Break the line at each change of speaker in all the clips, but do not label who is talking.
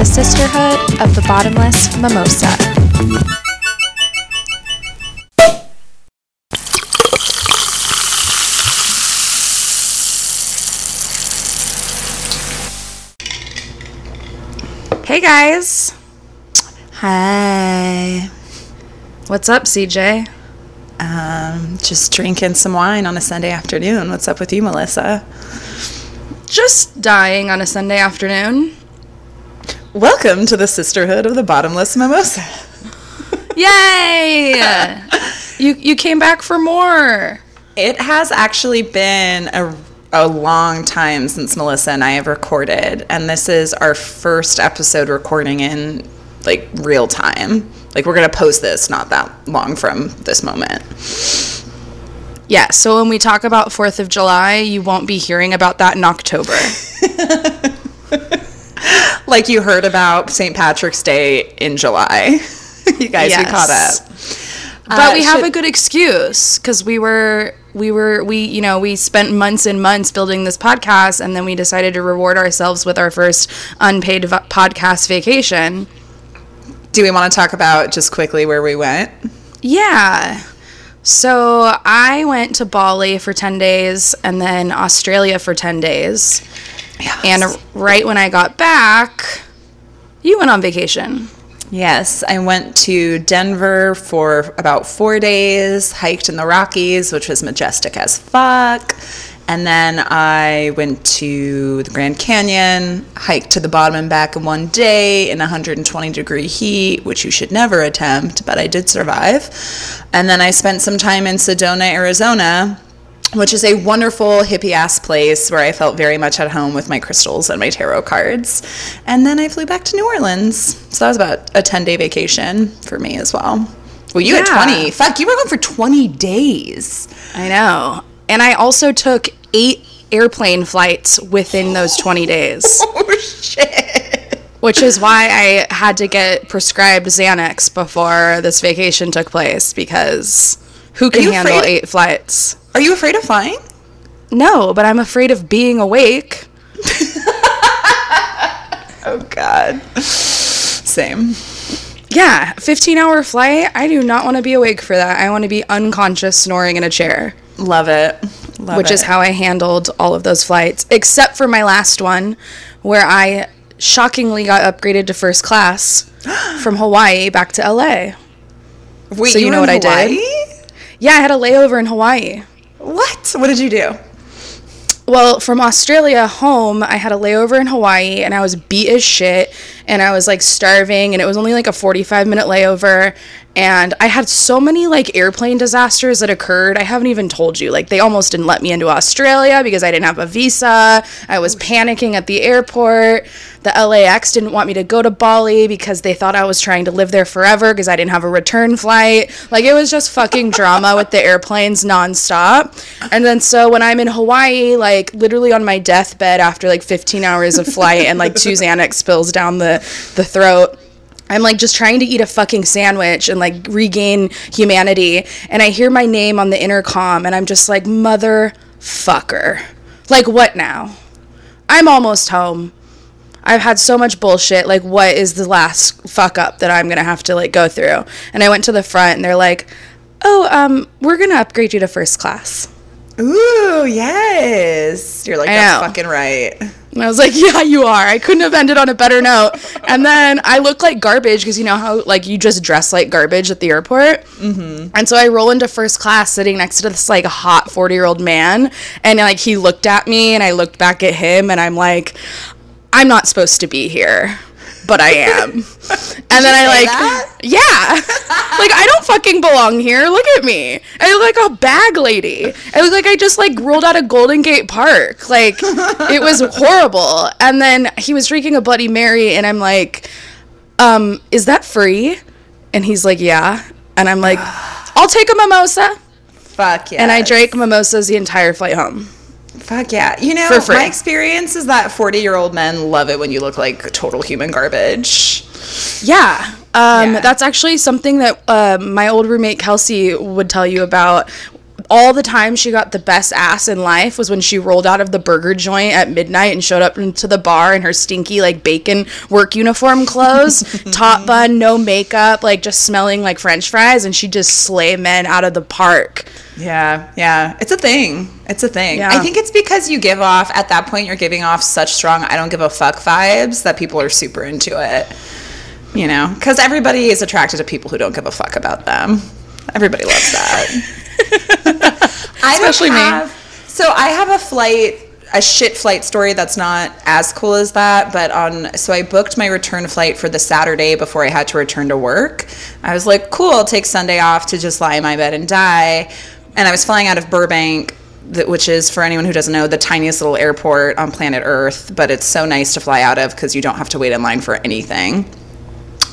the Sisterhood of the Bottomless Mimosa. Hey guys,
Hi.
what's up, CJ?
Um, just drinking some wine on a Sunday afternoon. What's up with you, Melissa?
Just dying on a Sunday afternoon.
Welcome to the Sisterhood of the Bottomless Mimosa.
Yay! you you came back for more.
It has actually been a, a long time since Melissa and I have recorded, and this is our first episode recording in like real time. Like we're gonna post this not that long from this moment.
Yeah, so when we talk about 4th of July, you won't be hearing about that in October.
Like you heard about St. Patrick's Day in July. you guys, we
Yes.
caught up.
But
Uh,
we have
should-
a good excuse cuz we were we were we you know, we spent months and months building this podcast and then we decided to reward ourselves with our first unpaid v- podcast vacation.
Do we want to talk about just quickly where we went?
Yeah. So I went to Bali for 10 days and then Australia for 10 days. And right when I got back, you went on vacation.
Yes, I went to Denver for about four days, hiked in the Rockies, which was majestic as fuck. And then I went to the Grand Canyon, hiked to the bottom and back in one day in 120 degree heat, which you should never attempt, but I did survive. And then I spent some time in Sedona, Arizona, which is a wonderful hippie ass place where I felt very much at home with my crystals and my tarot cards. And then I flew back to New Orleans. So that was about a 10 day vacation for me as well. Well, you had 20. Fuck, you were gone for 20 days.
I know. And I also took eight airplane flights within those 20 days,
Oh, shit.
which is why I had to get prescribed Xanax before this vacation took place because who can handle
afraid-
eight flights?
Are you afraid of flying?
No, but I'm afraid of being awake.
Oh, God. Same.
Yeah, 15 hour flight. I do not want to be awake for that. I want to be unconscious snoring in a chair,
Love it. Love
which is how I handled all of those flights, except for my last one where I shockingly got upgraded to first class from Hawaii back to LA.
Wait,
so you
were
know what I did? Yeah, I had a layover in Hawaii.
What? What did you do?
Well, from Australia home, I had a layover in Hawaii and I was beat as shit and I was like starving and it was only like a 45 minute layover and I had so many like airplane disasters that occurred. I haven't even told you. Like they almost didn't let me into Australia because I didn't have a visa. I was panicking at the airport. The LAX didn't want me to go to Bali because they thought I was trying to live there forever because I didn't have a return flight. Like it was just fucking drama with the airplanes nonstop. And then so when I'm in Hawaii, like literally on my deathbed after like 15 hours of flight and like two Xanax pills down the the throat. I'm like just trying to eat a fucking sandwich and like regain humanity. And I hear my name on the intercom and I'm just like, motherfucker. Like, what now? I'm almost home. I've had so much bullshit. Like, what is the last fuck up that I'm gonna have to like go through? And I went to the front and they're like, oh, um, we're gonna upgrade you to first class.
Ooh, yes. You're like, that's fucking right.
And I was like, yeah, you are. I couldn't have ended on a better note. And then I look like garbage because you know how like you just dress like garbage at the airport. Mm-hmm. And so I roll into first class sitting next to this like hot 40 year old man. And like he looked at me and I looked back at him and I'm like, I'm not supposed to be here. But I am. and then I like
that?
yeah. like I don't fucking belong here. Look at me. I look like a bag lady. I look like I just like rolled out of Golden Gate Park. Like it was horrible. And then he was drinking a Bloody Mary and I'm like, um, is that free? And he's like, yeah. And I'm like, I'll take a mimosa.
Fuck yeah.
And I drank mimosas the entire flight home.
Fuck yeah. You know, my experience is that 40 year old men love it when you look like total human garbage.
Yeah. Um,
Yeah.
That's actually something that uh, my old roommate Kelsey would tell you about. All the time she got the best ass in life was when she rolled out of the burger joint at midnight and showed up into the bar in her stinky like bacon work uniform clothes, top bun, no makeup, like just smelling like french fries and she just slay men out of the park.
Yeah, yeah. It's a thing. It's a thing.
Yeah.
I think it's because you give off, at that point, you're giving off such strong, I don't give a fuck vibes that people are super into it. You know? Because everybody is attracted to people who don't give a fuck about them. Everybody loves that. I don't
Especially me.
have- So I have a flight. A shit flight story that's not as cool as that, but on so I booked my return flight for the Saturday before I had to return to work. I was like, cool, I'll take Sunday off to just lie in my bed and die and I was flying out of Burbank, which is for anyone who doesn't know the tiniest little airport on planet Earth, but it's so nice to fly out of because you don't have to wait in line for anything.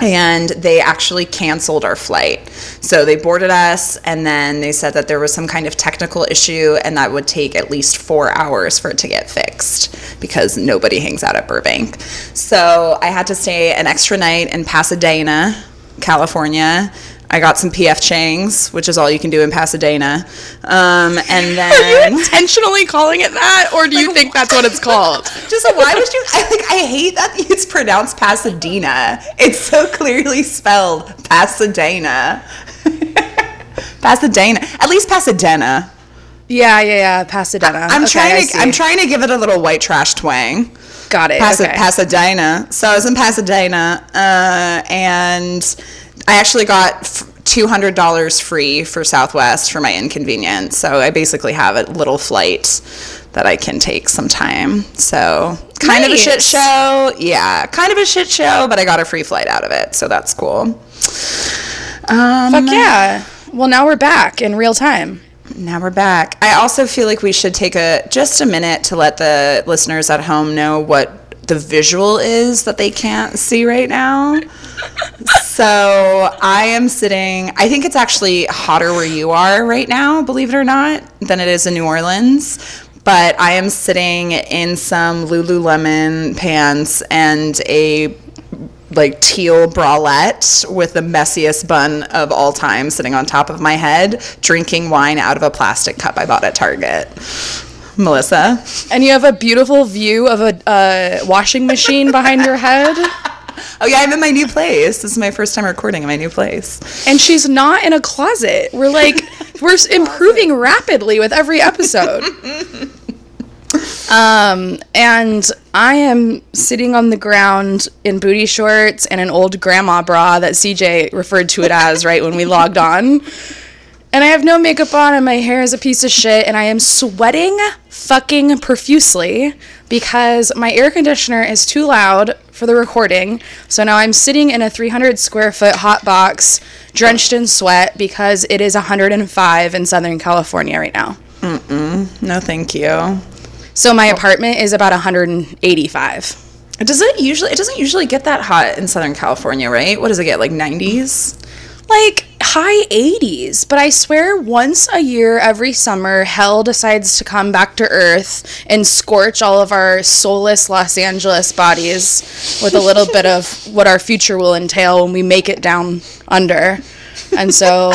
And they actually canceled our flight. So they boarded us, and then they said that there was some kind of technical issue, and that would take at least four hours for it to get fixed because nobody hangs out at Burbank. So I had to stay an extra night in Pasadena, California. I got some PF Chang's, which is all you can do in Pasadena. Um, and then
Intentionally calling it that or do you think that's what it's called?
just why would you? I like. I hate that it's pronounced Pasadena. It's so clearly spelled Pasadena. Pasadena. At least Pasadena.
Yeah, yeah, yeah, Pasadena.
I'm
Okay,
trying to. I'm trying to give it a little white trash twang.
Got it.
Pas-
okay.
Pasadena. So I was in Pasadena, uh, and I actually got two hundred dollars free for Southwest for my inconvenience. So I basically have a little flight that I can take sometime. So kind of a shit show. Yeah, kind of a shit show, but I got a free flight out of it, so that's cool. Um,
Fuck yeah. Well, now we're back in real time.
now we're back. I also feel like we should take a just a minute to let the listeners at home know what the visual is that they can't see right now. so I am sitting. I think it's actually hotter where you are right now, believe it or not, than it is in New Orleans. But I am sitting in some Lululemon pants and a like teal bralette with the messiest bun of all time sitting on top of my head, drinking wine out of a plastic cup I bought at Target. Melissa.
And you have a beautiful view of a uh, washing machine behind your head.
Oh yeah, I'm in my new place. This is my first time recording in my new place.
And she's not in a closet. We're like, we're improving rapidly with every episode. Um, and I am sitting on the ground in booty shorts and an old grandma bra that CJ referred to it as right when we logged on. And I have no makeup on and my hair is a piece of shit and I am sweating fucking profusely because my air conditioner is too loud for the recording. So now I'm sitting in a 300 square foot hot box drenched in sweat because it is 105 in Southern California right now. Mm-mm.
No, thank you.
So my apartment is about 185.
Does it usually? It doesn't usually get that hot in Southern California, right? What does it get? Like 90s?
Like high 80s, but I swear once a year every summer hell decides to come back to earth and scorch all of our soulless Los Angeles bodies with a little bit of what our future will entail when we make it down under. And so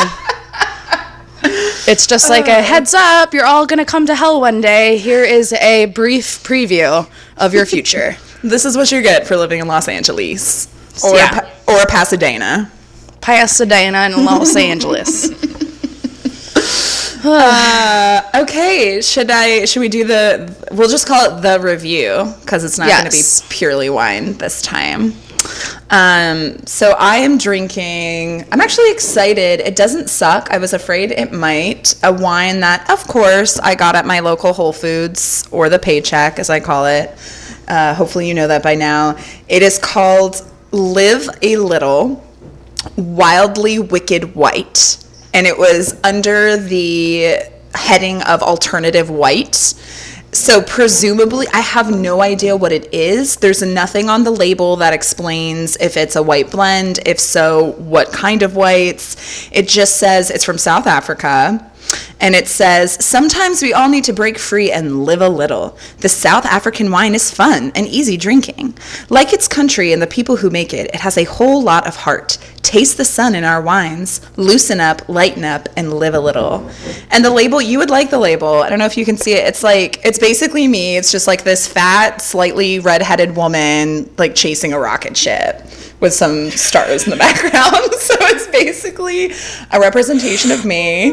it's just like a oh. heads up, you're all going to come to hell one day. Here is a brief preview of your future.
This is what you get for living in Los Angeles or
Yeah.
Pa- or Pasadena.
Pasadena and Los Angeles.
Uh, okay, should I? Should we do the? We'll just call it the review because it's not going to be purely wine this time. Um, so I am drinking. I'm actually excited. It doesn't suck. I was afraid it might. A wine that, of course, I got at my local Whole Foods or the Paycheck, as I call it. Uh, hopefully, you know that by now. It is called "Live a Little." Wildly Wicked White. And it was under the heading of alternative white. So, presumably, I have no idea what it is. There's nothing on the label that explains if it's a white blend, if so, what kind of whites. It just says it's from South Africa And it says, Sometimes we all need to break free and live a little. The South African wine is fun and easy drinking. Like its country and the people who make it, it has a whole lot of heart. Taste the sun in our wines, loosen up, lighten up, and live a little. And the label, you would like the label. I don't know if you can see it. It's like, it's basically me. It's just like this fat, slightly redheaded woman, like chasing a rocket ship with some stars in the background. so it's basically a representation of me.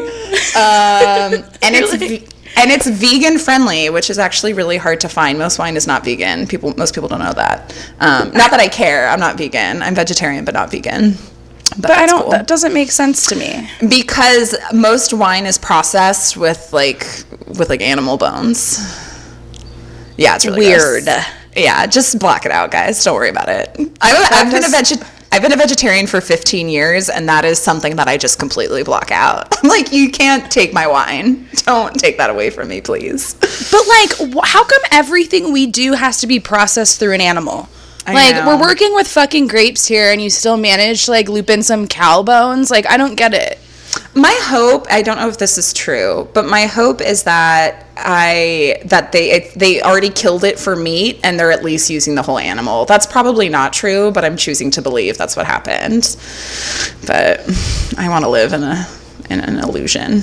Uh, Um, and it's. And it's vegan friendly, which is actually really hard to find. Most wine is not vegan. People, most people don't know that. Um, not that I care. I'm not vegan. I'm vegetarian, but not vegan.
But I don't.
cool.
That doesn't make sense to me.
because most wine is processed with like with like animal bones. Yeah, it's really gross.
Weird.
Yeah, just block it out, guys. Don't worry about it. I've, I've been a veg. I've been a vegetarian for 15 years, and that is something that I just completely block out. I'm like, you can't take my wine. Don't take that away from me, please.
But like, how come everything we do has to be processed through an animal?
I
like,
know.
we're working with fucking grapes here, and you still manage to like loop in some cow bones. Like, I don't get it.
My hope, I don't know if this is true, but my hope is that I that they it, they already killed it for meat and they're at least using the whole animal. That's probably not true, but I'm choosing to believe that's what happened. But I want to live in a in an illusion.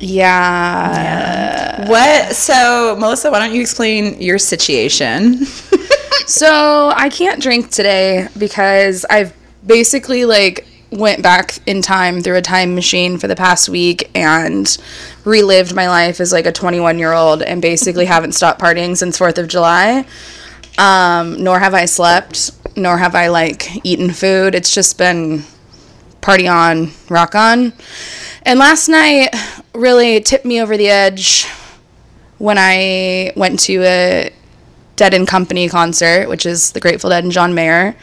Yeah.
What? So, Melissa, why don't you explain your situation?
So I can't drink today because I've basically like went back in time through a time machine for the past week and relived my life as like a 21 year old and basically haven't stopped partying since 4th of July. Um, nor have I slept, nor have I like eaten food. It's just been party on, rock on. And last night really tipped me over the edge when I went to a Dead and Company concert, which is the Grateful Dead and John Mayer.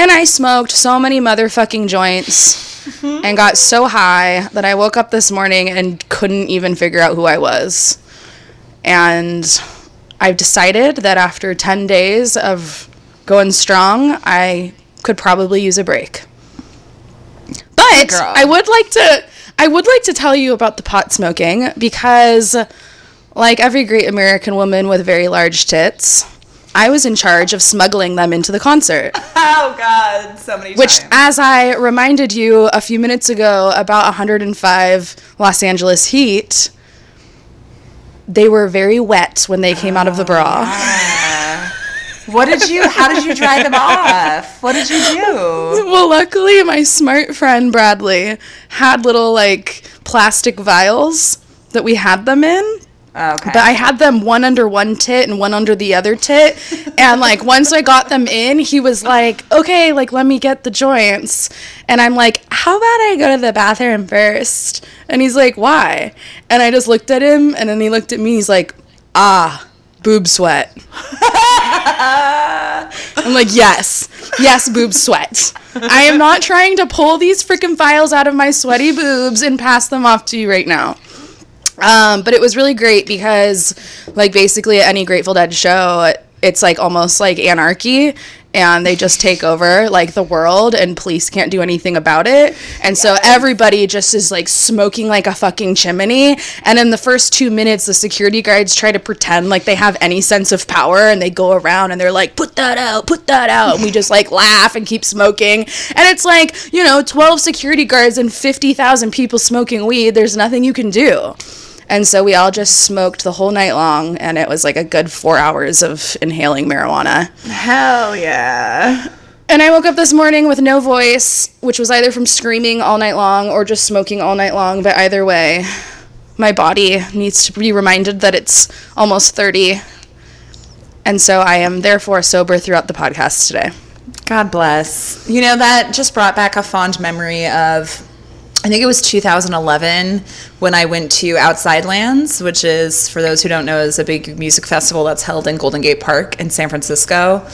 And I smoked so many motherfucking joints mm-hmm. and got so high that I woke up this morning and couldn't even figure out who I was. And I've decided that after 10 days of going strong, I could probably use a break. But
Girl.
I would like to I would like to tell you about the pot smoking because like every great American woman with very large tits, I was in charge of smuggling them into the concert.
oh God, so many
Which, as I reminded you a few minutes ago about 105 Los Angeles heat, they were very wet when they came out of the bra. Ah.
What did you? How did you dry them off? What did you do?
Well, luckily, my smart friend Bradley had little like plastic vials that we had them in.
Okay.
But I had them one under one tit and one under the other tit. And like once I got them in, he was like, okay, like let me get the joints. And I'm like, how about I go to the bathroom first? And he's like, why? And I just looked at him and then he looked at me. He's like, ah, boob sweat. I'm like, yes, yes, boob sweat. I am not trying to pull these freaking files out of my sweaty boobs and pass them off to you right now. Um, but it was really great because, like, basically at any Grateful Dead show, it's like almost like anarchy, and they just take over like the world, and police can't do anything about it. And so everybody just is like smoking like a fucking chimney. And in the first two minutes, the security guards try to pretend like they have any sense of power, and they go around and they're like, "Put that out, put that out," and we just like laugh and keep smoking. And it's like you know, twelve security guards and fifty thousand people smoking weed. There's nothing you can do. And so we all just smoked the whole night long, and it was like a good four hours of inhaling marijuana.
Hell yeah.
And I woke up this morning with no voice, which was either from screaming all night long or just smoking all night long. But either way, my body needs to be reminded that it's almost 30. And so I am therefore sober throughout the podcast today.
God bless. You know, that just brought back a fond memory of, I think it was 2011 when I went to Outside Lands, which is, for those who don't know, is a big music festival that's held in Golden Gate Park in San Francisco.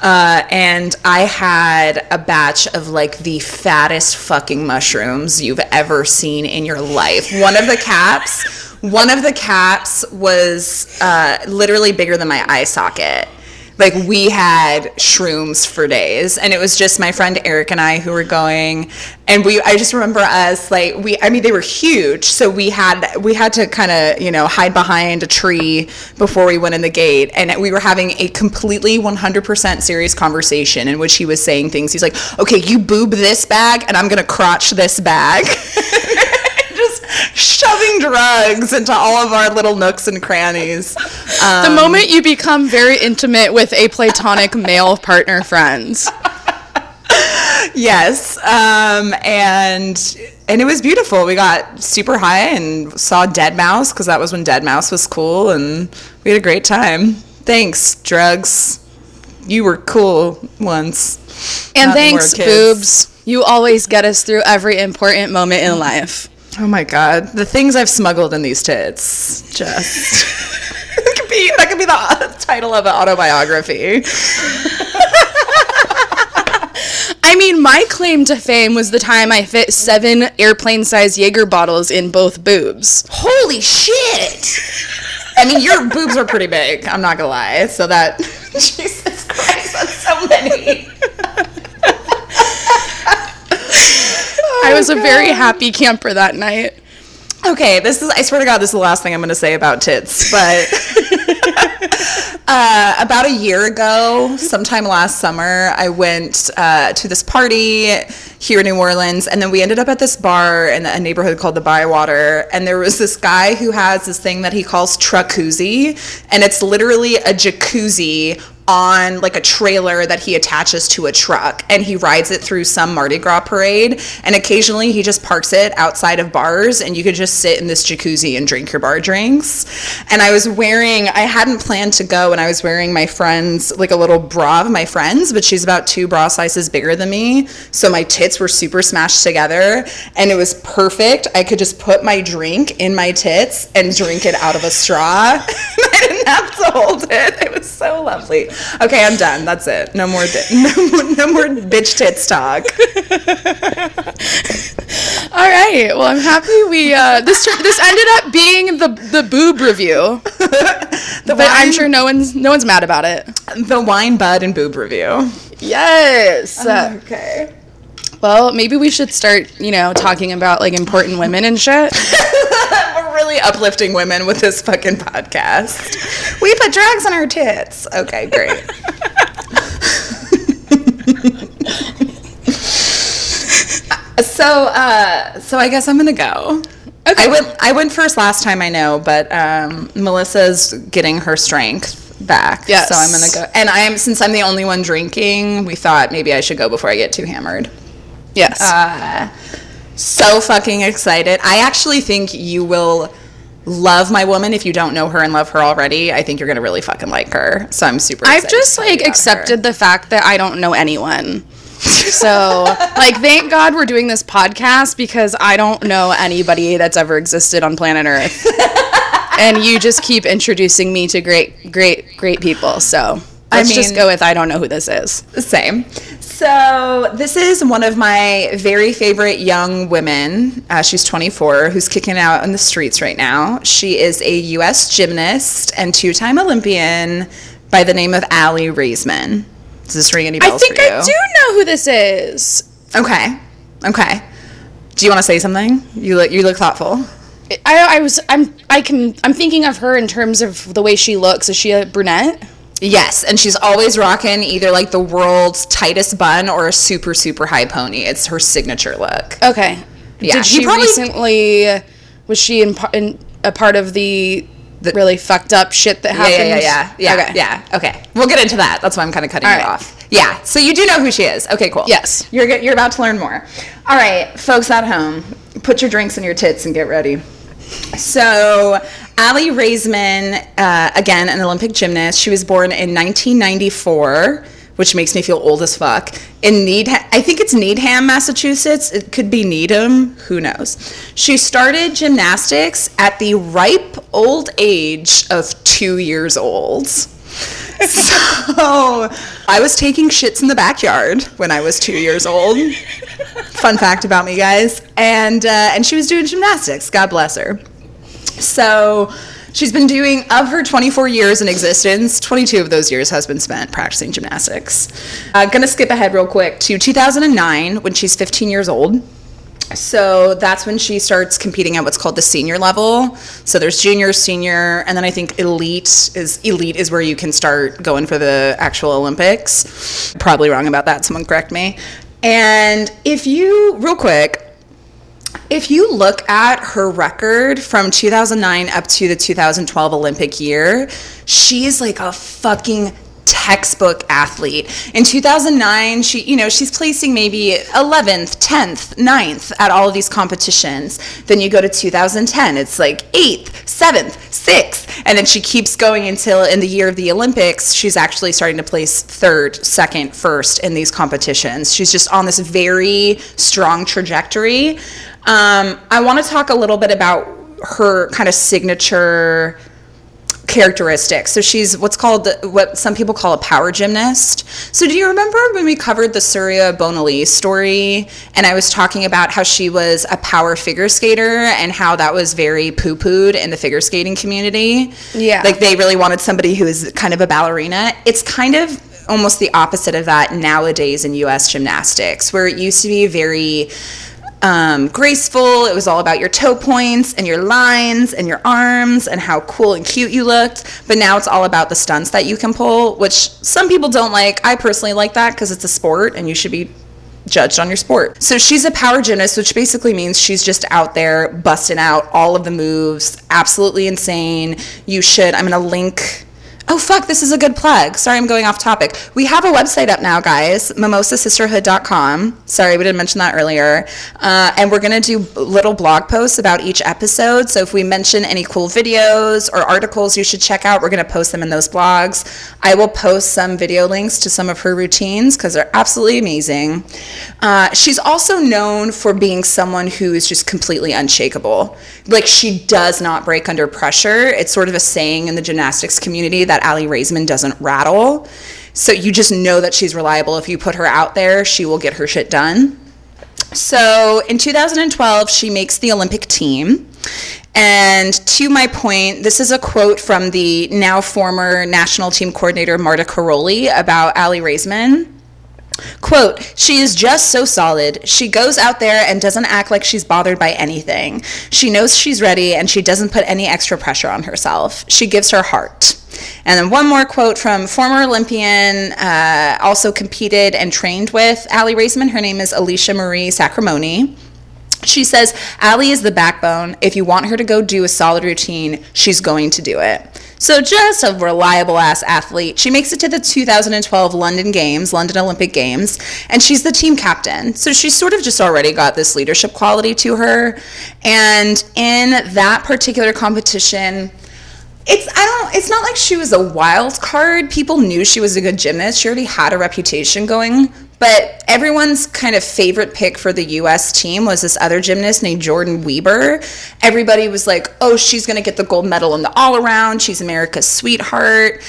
Uh, and I had a batch of like the fattest fucking mushrooms you've ever seen in your life. One of the caps, one of the caps was uh, literally bigger than my eye socket Like we had shrooms for days, and it was just my friend Eric and I who were going. And we, I just remember us like we. I mean, they were huge, so we had we had to kind of you know hide behind a tree before we went in the gate, and we were having a completely 100% serious conversation in which he was saying things. He's like, "Okay, you boob this bag, and I'm gonna crotch this bag." shoving drugs into all of our little nooks and crannies.
the moment you become very intimate with a platonic male partner friends.
yes um, and and it was beautiful we got super high and saw deadmau5 because that was when deadmau5 was cool and we had a great time thanks drugs you were cool once
And
Not
thanks, boobs. You always get us through every important moment in life.
Oh my god. The things i've smuggled in these tits. Just. That could be that could be the title of an autobiography.
I mean, my claim to fame was the time I fit seven airplane sized Jaeger bottles in both boobs.
holy shit! I mean your boobs are pretty big i'm not gonna lie. So that jesus christ that's so many
I was a very happy camper that night.
Okay, this is, I swear to God, this is the last thing I'm going to say about tits, but uh, about a year ago, sometime last summer, I went uh, to this party here in New Orleans, and then we ended up at this bar in a neighborhood called the Bywater, and there was this guy who has this thing that he calls truckoozy, and it's literally a jacuzzi on like a trailer that he attaches to a truck and he rides it through some Mardi Gras parade and occasionally he just parks it outside of bars and you could just sit in this jacuzzi and drink your bar drinks. And I was wearing I hadn't planned to go and I was wearing my friend's like a little bra of my friend's but she's about two bra sizes bigger than me so my tits were super smashed together and it was perfect. I could just put my drink in my tits and drink it out of a straw. Have to hold it. It was so lovely. Okay, I'm done. That's it. No more, no more, no more bitch tits talk.
All right. Well, I'm happy we uh, this this ended up being the the boob review, but I'm sure no one's no one's mad about it.
The wine, bud, and boob review.
Yes.
Okay.
Well, maybe we should start, you know, talking about like important women and shit.
We're really uplifting women with this fucking podcast. We put drugs on our tits. Okay, great. so, uh, so I guess I'm gonna go.
Okay.
I went. I went first last time. I know, but um, Melissa's getting her strength back.
Yes.
So I'm gonna go. And I'm since I'm the only one drinking, we thought maybe I should go before I get too hammered.
Yes.
Uh, so fucking excited. I actually think you will love my woman if you don't know her and love her already. I think you're gonna really fucking like her. So I'm super.
I've just
to
like
about her.
accepted the fact that I don't know anyone. So, like, thank God we're doing this podcast because I don't know anybody that's ever existed on planet Earth. and you just keep introducing me to great, great, great people. So,
I
let's just
mean-
go with I don't know who this is.
Same. So this is one of my very favorite young women. Uh, she's 24, who's kicking out on the streets right now. She is a U.S. gymnast and two-time Olympian by the name of Aly Raisman. Does this ring any bells
I think
for you?
I do know who this is.
Okay. Okay. Do you want to say something? You look you look thoughtful.
I, I was I'm I can I'm thinking of her in terms of the way she looks. Is she a brunette?
Yes, and she's always rocking either like the world's tightest bun or a super super high pony. It's her signature look.
Okay.
Yeah,
Did she
probably-
recently? Was she in, in a part of the,
The-
really fucked up shit that happened?
yeah, yeah, yeah, yeah,
Okay.
yeah. Okay, we'll get into that. That's why I'm kind of cutting
All
you
right.
off. Yeah, so you do know who she is. Okay, cool.
Yes.
you're you're about to learn more. All right, folks at home, put your drinks in your tits and get ready. So, Aly Raisman, uh, again, an Olympic gymnast. She was born in 1994, which makes me feel old as fuck. In Needham, I think it's Needham, Massachusetts. It could be Needham. Who knows? She started gymnastics at the ripe old age of two years old. So, I was taking shits in the backyard when I was two years old. Fun fact about me, guys. And uh, and she was doing gymnastics. God bless her. So She's been doing, of her 24 years in existence, 22 of those years has been spent practicing gymnastics. Uh, gonna skip ahead real quick to 2009 when she's 15 years old. So that's when she starts competing at what's called the senior level. So there's junior, senior, and then I think elite is elite is where you can start going for the actual Olympics. Probably wrong about that. Someone correct me. And if you real quick, if you look at her record from 2009 up to the 2012 Olympic year, she's like a fucking textbook athlete. In 2009, she, you know, she's placing maybe 11th, 10th, 9th at all of these competitions. Then you go to 2010, it's like 8th, 7th, 6th, and then she keeps going until in the year of the Olympics, she's actually starting to place third, second, first in these competitions. She's just on this very strong trajectory. Um, I want to talk a little bit about her kind of signature characteristics. So she's what's called what some people call a power gymnast. So do you remember when we covered the Surya Bonaly story and I was talking about how she was a power figure skater and how that was very poo-pooed in the figure skating community?
Yeah.
Like they really wanted somebody who is kind of a ballerina. It's kind of almost the opposite of that nowadays in US gymnastics where it used to be very um, graceful. It was all about your toe points and your lines and your arms and how cool and cute you looked. But now it's all about the stunts that you can pull, which some people don't like. I personally like that because it's a sport and you should be judged on your sport. So she's a power gymnast, which basically means she's just out there busting out all of the moves. Absolutely insane. You should, I'm going to link Oh, fuck, this is a good plug. Sorry, I'm going off topic. We have a website up now, guys, mimosasisterhood.com. Sorry, we didn't mention that earlier. Uh, and we're going to do little blog posts about each episode. So if we mention any cool videos or articles you should check out, we're going to post them in those blogs. I will post some video links to some of her routines because they're absolutely amazing. Uh, she's also known for being someone who is just completely unshakable. Like, she does not break under pressure. It's sort of a saying in the gymnastics community that that Aly Raisman doesn't rattle. So you just know that she's reliable. If you put her out there, she will get her shit done. So in 2012, she makes the Olympic team. And to my point, this is a quote from the now former national team coordinator Marta Karolyi about Aly Raisman. Quote, she is just so solid. She goes out there and doesn't act like she's bothered by anything. She knows she's ready and she doesn't put any extra pressure on herself. She gives her heart. And then one more quote from former Olympian, uh, also competed and trained with Aly Raisman. Her name is Alicia Marie Sacramone. She says, Aly is the backbone. If you want her to go do a solid routine, she's going to do it. So just a reliable ass athlete. She makes it to the 2012 London Games, London Olympic Games, and she's the team captain. So she's sort of just already got this leadership quality to her. And in that particular competition, it's I don't it's not like she was a wild card. People knew she was a good gymnast. She already had a reputation going. But everyone's kind of favorite pick for the US team was this other gymnast named Jordan Wieber. Everybody was like, "Oh, she's going to get the gold medal in the all around. She's America's sweetheart."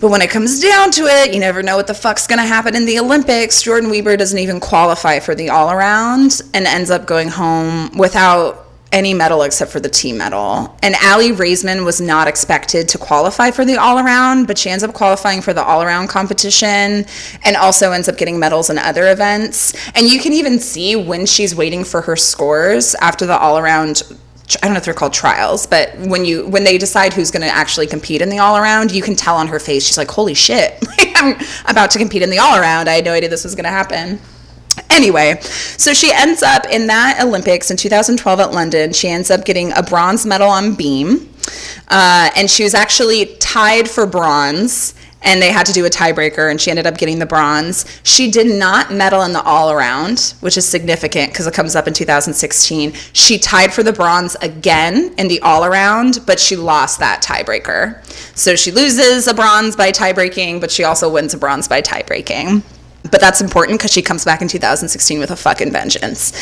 But when it comes down to it, you never know what the fuck's going to happen in the Olympics. Jordan Wieber doesn't even qualify for the all around and ends up going home without any medal except for the team medal. And Aly Raisman was not expected to qualify for the all around, but she ends up qualifying for the all around competition and also ends up getting medals in other events. And you can even see when she's waiting for her scores after the all around I don't know if they're called trials, but when you when they decide who's going to actually compete in the all around, you can tell on her face she's like, "Holy shit! I'm about to compete in the all around. I had no idea this was going to happen." Anyway, so she ends up in that Olympics in 2012 at London. She ends up getting a bronze medal on beam. Uh, and she was actually tied for bronze and they had to do a tiebreaker and she ended up getting the bronze. She did not medal in the all around, which is significant because it comes up in 2016. She tied for the bronze again in the all around, but she lost that tiebreaker. So she loses a bronze by tiebreaking, but she also wins a bronze by tiebreaking but that's important because she comes back in 2016 with a fucking vengeance.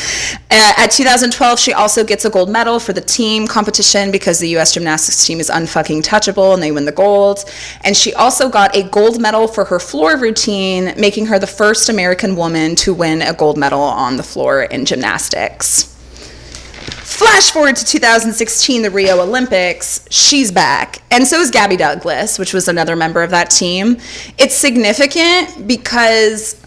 Uh, at 2012, she also gets a gold medal for the team competition because the U.S. gymnastics team is unfucking touchable and they win the gold. And she also got a gold medal for her floor routine, making her the first American woman to win a gold medal on the floor in gymnastics. Flash forward to 2016, the Rio Olympics, she's back. And so is Gabby Douglas, which was another member of that team. It's significant because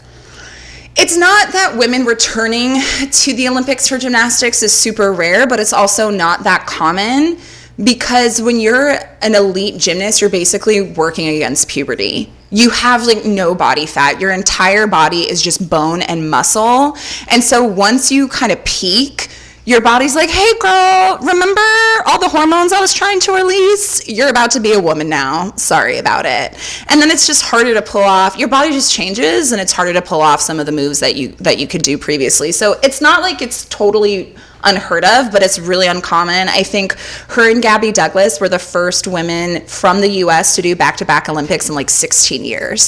it's not that women returning to the Olympics for gymnastics is super rare, but it's also not that common because when you're an elite gymnast, you're basically working against puberty. You have like no body fat. Your entire body is just bone and muscle. And so once you kind of peak, your body's like, hey, girl, remember all the hormones I was trying to release? You're about to be a woman now. Sorry about it. And then it's just harder to pull off. Your body just changes, and it's harder to pull off some of the moves that you that you could do previously. So it's not like it's totally unheard of, but it's really uncommon. I think her and Gabby Douglas were the first women from the US to do back to back Olympics in like 16 years.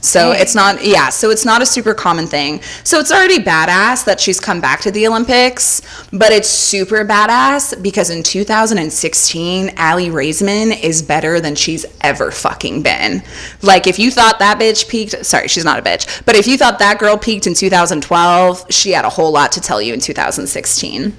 So
Dang.
it's not, yeah, so it's not a super common thing. So it's already badass that she's come back to the Olympics, but it's super badass because in 2016, Aly Raisman is better than she's ever fucking been. Like, if you thought that bitch peaked, sorry, she's not a bitch, but if you thought that girl peaked in 2012, she had a whole lot to tell you in 2016.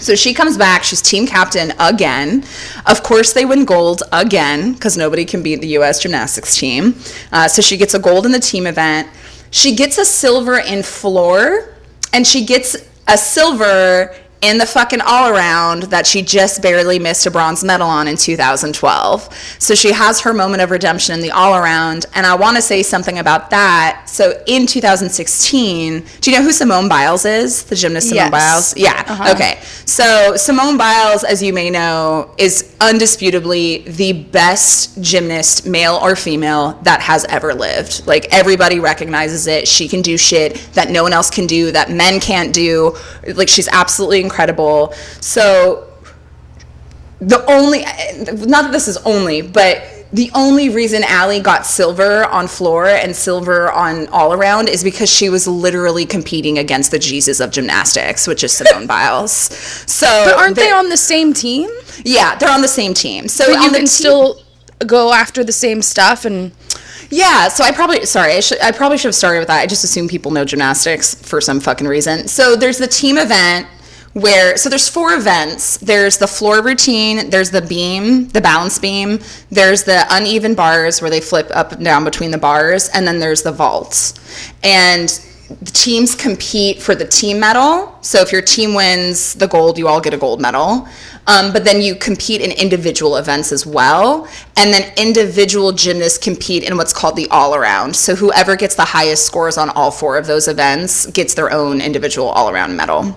So she comes back. She's team captain again. Of course, they win gold again because nobody can beat the U.S. gymnastics team. Uh, so she gets a gold in the team event. She gets a silver in floor, and she gets a silver in the fucking all around that she just barely missed a bronze medal on in 2012. So she has her moment of redemption in the all around. And I want to say something about that. So in 2016, do you know who Simone Biles is? The gymnast Simone
Yes.
Biles? Yeah.
Uh-huh.
Okay. So Simone Biles, as you may know, is undisputably the best gymnast, male or female, that has ever lived. Like everybody recognizes it. She can do shit that no one else can do, that men can't do. Like she's absolutely incredible. So the only not that this is only but the only reason Aly got silver on floor and silver on all around is because she was literally competing against the Jesus of gymnastics, which is Simone Biles. So
But aren't they on the same team?
Yeah, they're on the same team. So
But you can
team-
still go after the same stuff and
Yeah, so I probably sorry, I should I probably should have started with that. I just assume people know gymnastics for some fucking reason. So there's the team event where so there's four events. There's the floor routine, there's the beam, the balance beam, there's the uneven bars where they flip up and down between the bars, and then there's the vaults. And the teams compete for the team medal. So if your team wins the gold, you all get a gold medal. Um, but then you compete in individual events as well. And then individual gymnasts compete in what's called the all around. So whoever gets the highest scores on all four of those events gets their own individual all around medal.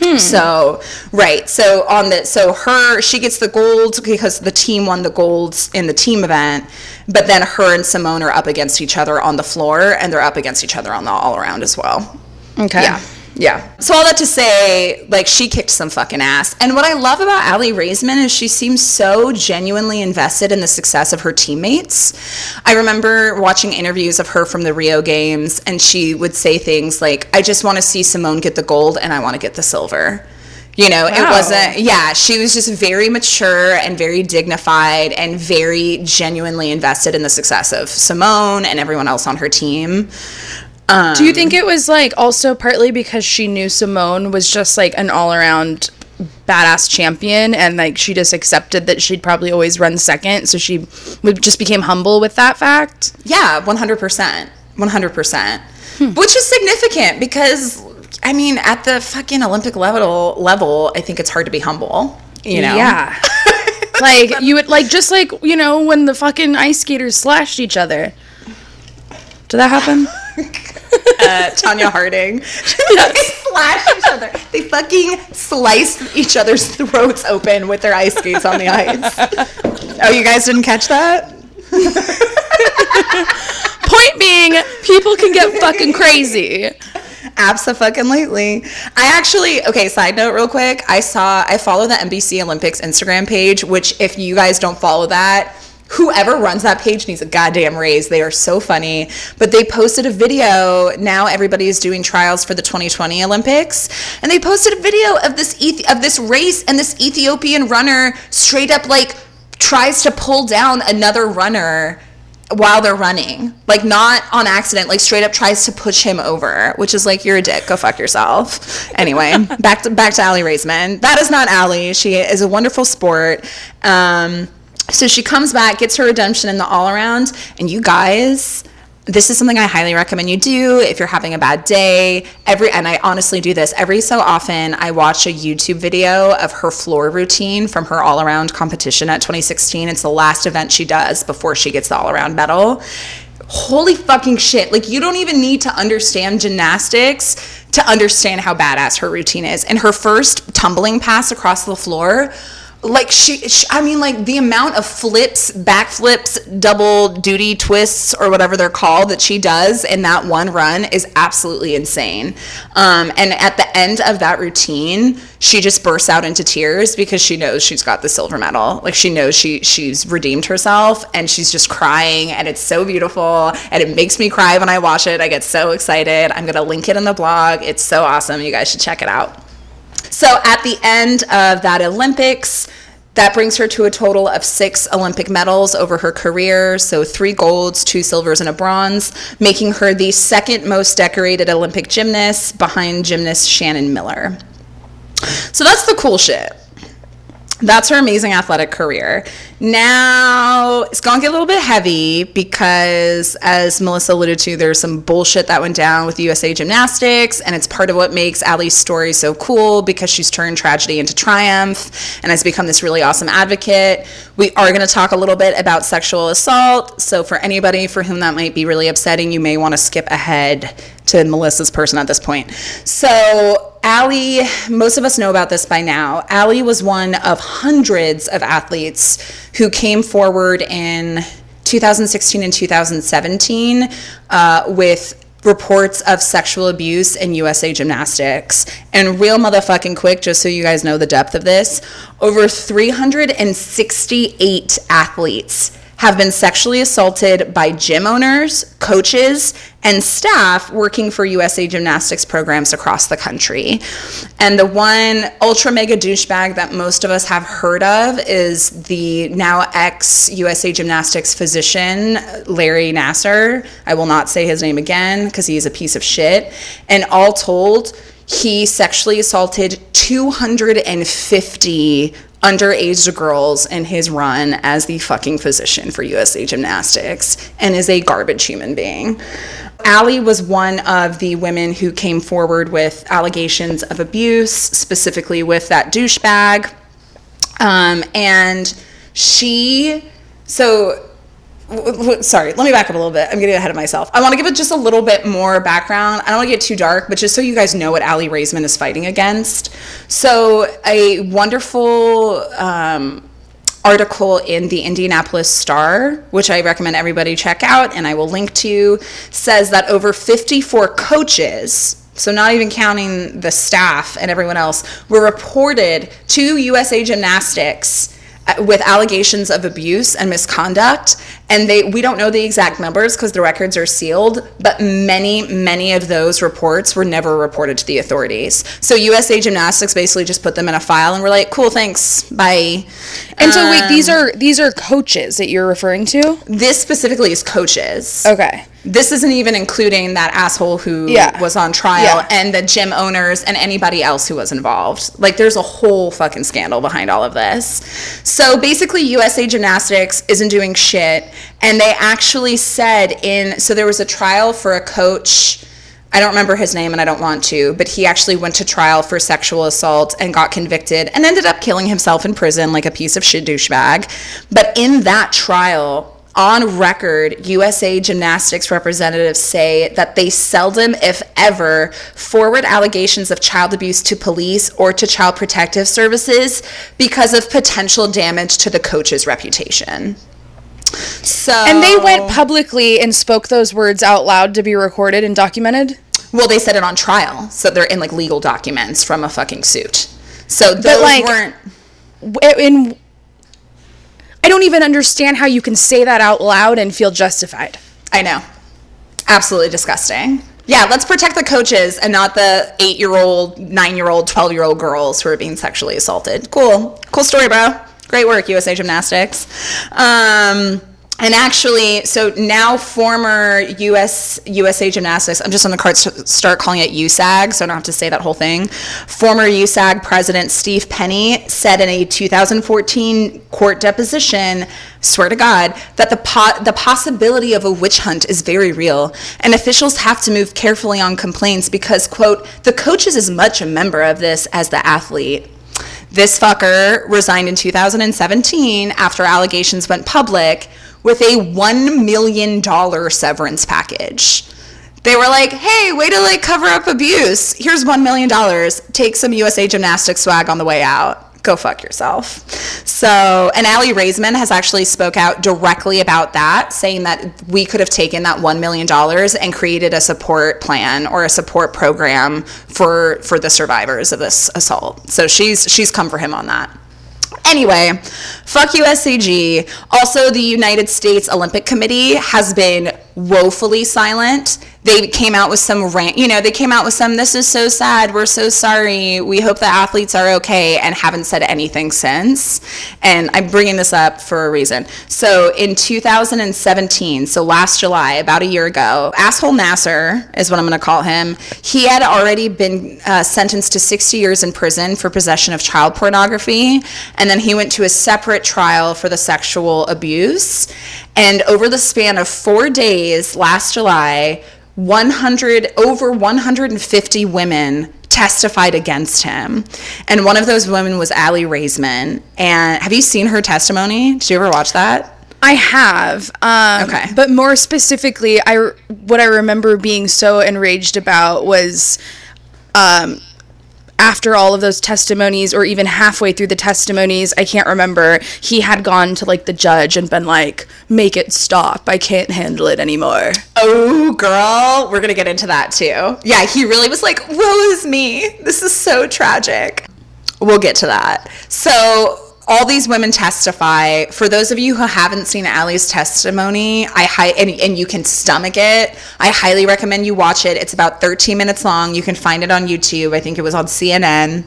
Hmm. So right, so on the so her she gets the gold because the team won the golds in the team event, but then her and Simone are up against each other on the floor and they're up against each other on the all around as well.
Okay.
Yeah. Yeah. So all that to say, like she kicked some fucking ass. And what I love about Aly Raisman is she seems so genuinely invested in the success of her teammates. I remember watching interviews of her from the Rio Games, and she would say things like, "I just want to see Simone get the gold, and I want to get the silver." You know, it wasn't. Yeah, she was just very mature and very dignified and very genuinely invested in the success of Simone and everyone else on her team. Um,
Do you think it was like also partly because she knew Simone was just like an all around badass champion and like she just accepted that she'd probably always run second, so she would just became humble with that fact?
Yeah, 100%. 100%.
Hmm.
Which is significant because I mean, at the fucking Olympic level level, I think it's hard to be humble, you know.
Yeah. like you would like just like, you know, when the fucking ice skaters slashed each other. Did that happen?
Uh, Tonya Harding. they slashed each other. They fucking sliced each other's throats open with their ice skates on the ice. Oh, you guys didn't catch that?
Point being, people can get fucking crazy.
Absolutely. I actually, okay, side note real quick. I saw, I follow the NBC Olympics Instagram page, which if you guys don't follow that, whoever runs that page needs a goddamn raise. They are so funny. But they posted a video. Now everybody is doing trials for the 2020 Olympics, and they posted a video of this of this race, and this Ethiopian runner straight up like tries to pull down another runner while they're running. Like not on accident, like straight up tries to push him over, which is like you're a dick, go fuck yourself. Anyway, back to back to Aly Raisman. That is not Aly. She is a wonderful sport. Um, so she comes back, gets her redemption in the all around, and you guys, this is something I highly recommend you do if you're having a bad day. Every and I honestly do this every so often. I watch a YouTube video of her floor routine from her all around competition at 2016. It's the last event she does before she gets the all around medal. Holy fucking shit. Like, you don't even need to understand gymnastics to understand how badass her routine is. And her first tumbling pass across the floor like she, she, i mean like the amount of flips backflips double duty twists or whatever they're called that she does in that one run is absolutely insane. Um, and at the end of that routine she just bursts out into tears because she knows she's got the silver medal. Like she knows she she's redeemed herself and she's just crying and it's so beautiful and it makes me cry when i watch it. I get so excited. I'm gonna link it in the blog. It's so awesome. You guys should check it out so at the end of that Olympics, that brings her to a total of six Olympic medals over her career. So three golds, two silvers, and a bronze, making her the second most decorated Olympic gymnast behind gymnast Shannon Miller. So that's the cool shit. That's her amazing athletic career. Now it's to get a little bit heavy because, as Melissa alluded to, there's some bullshit that went down with USA Gymnastics, and it's part of what makes Aly's story so cool because she's turned tragedy into triumph and has become this really awesome advocate. We are to talk a little bit about sexual assault. So, for anybody for whom that might be really upsetting, you may want to skip ahead to Melissa's person at this point. So, Aly, most of us know about this by now. Aly was one of hundreds of athletes who came forward in 2016 and 2017 uh, with reports of sexual abuse in USA Gymnastics. And real motherfucking quick, just so you guys know the depth of this, over 368 athletes have been sexually assaulted by gym owners, coaches, and staff working for USA Gymnastics programs across the country. And the one ultra mega douchebag that most of us have heard of is the now ex USA Gymnastics physician, Larry Nassar. I will not say his name again because he's a piece of shit. And all told, he sexually assaulted 250 underage girls in his run as the fucking physician for USA Gymnastics and is a garbage human being. Aly was one of the women who came forward with allegations of abuse, specifically with that douchebag. Um, and she, so sorry, let me back up a little bit. I'm getting ahead of myself. I want to give it just a little bit more background. I don't want to get too dark, but just so you guys know what Aly Raisman is fighting against. So, a wonderful um, article in the Indianapolis Star, which I recommend everybody check out, and I will link to, says that over 54 coaches so not even counting the staff and everyone else, were reported to USA Gymnastics with allegations of abuse and misconduct and they we don't know the exact numbers because the records are sealed but many many of those reports were never reported to the authorities. So usa gymnastics basically just put them in a file and we're like cool thanks bye.
And um, so wait these um, are these are coaches that you're referring to?
this specifically is coaches.
Okay
this isn't even including that asshole who yeah. was on trial yeah. and the gym owners and anybody else who was involved. Like there's a whole fucking scandal behind all of this. So basically USA Gymnastics isn't doing shit and they actually said in so there was a trial for a coach I don't remember his name and I don't want to, but he actually went to trial for sexual assault and got convicted and ended up killing himself in prison like a piece of shit douchebag. But in that trial, on record, USA Gymnastics representatives say that they seldom, if ever, forward allegations of child abuse to police or to child protective services because of potential damage to the coach's reputation. So
And they went publicly and spoke those words out loud to be recorded and documented?
Well, they said it on trial, so they're in like legal documents from a fucking suit. So those but, like, weren't
in I don't even understand how you can say that out loud and feel justified.
I know. Absolutely disgusting. Yeah, let's protect the coaches and not the eight year old, nine year old, 12 year old girls who are being sexually assaulted. Cool. Cool story, bro. Great work, USA Gymnastics. Um, and actually, so now former US USA Gymnastics, I'm just on the card to start calling it USAG, so I don't have to say that whole thing. Former USAG President Steve Penny said in a 2014 court deposition, swear to God, that the po- the possibility of a witch hunt is very real, and officials have to move carefully on complaints because, quote, the coach is as much a member of this as the athlete. This fucker resigned in 2017 after allegations went public with a $1 million severance package. They were like, hey, way to like cover up abuse. Here's $1 million. Take some USA Gymnastics swag on the way out. Go fuck yourself. So, and Aly Raisman has actually spoke out directly about that, saying that we could have taken that $1 million and created a support plan or a support program for, for the survivors of this assault. So she's, she's come for him on that. Anyway, fuck USAG. Also, the United States Olympic Committee has been woefully silent. They came out with some rant, you know, they came out with some, this is so sad, we're so sorry, we hope the athletes are okay, and haven't said anything since. And I'm bringing this up for a reason. So in 2017, so last July, about a year ago, asshole Nassar is what I'm going to call him. He had already been uh, sentenced to 60 years in prison for possession of child pornography, and then he went to a separate trial for the sexual abuse. And over the span of four days last July, 100 over 150 women testified against him. And one of those women was Aly Raisman. And have you seen her testimony? Did you ever watch that?
I have. Um,
Okay.
But more specifically, I what I remember being so enraged about was um, after all of those testimonies, or even halfway through the testimonies, I can't remember. He had gone to like the judge and been like, "Make it stop! I can't handle it anymore."
Oh, girl, we're gonna get into that too. Yeah, he really was like, woe is me. This is so tragic. We'll get to that. So, all these women testify. For those of you who haven't seen Aly's testimony, I hi- and, and you can stomach it. I highly recommend you watch it. It's about 13 minutes long. You can find it on YouTube. I think it was on CNN.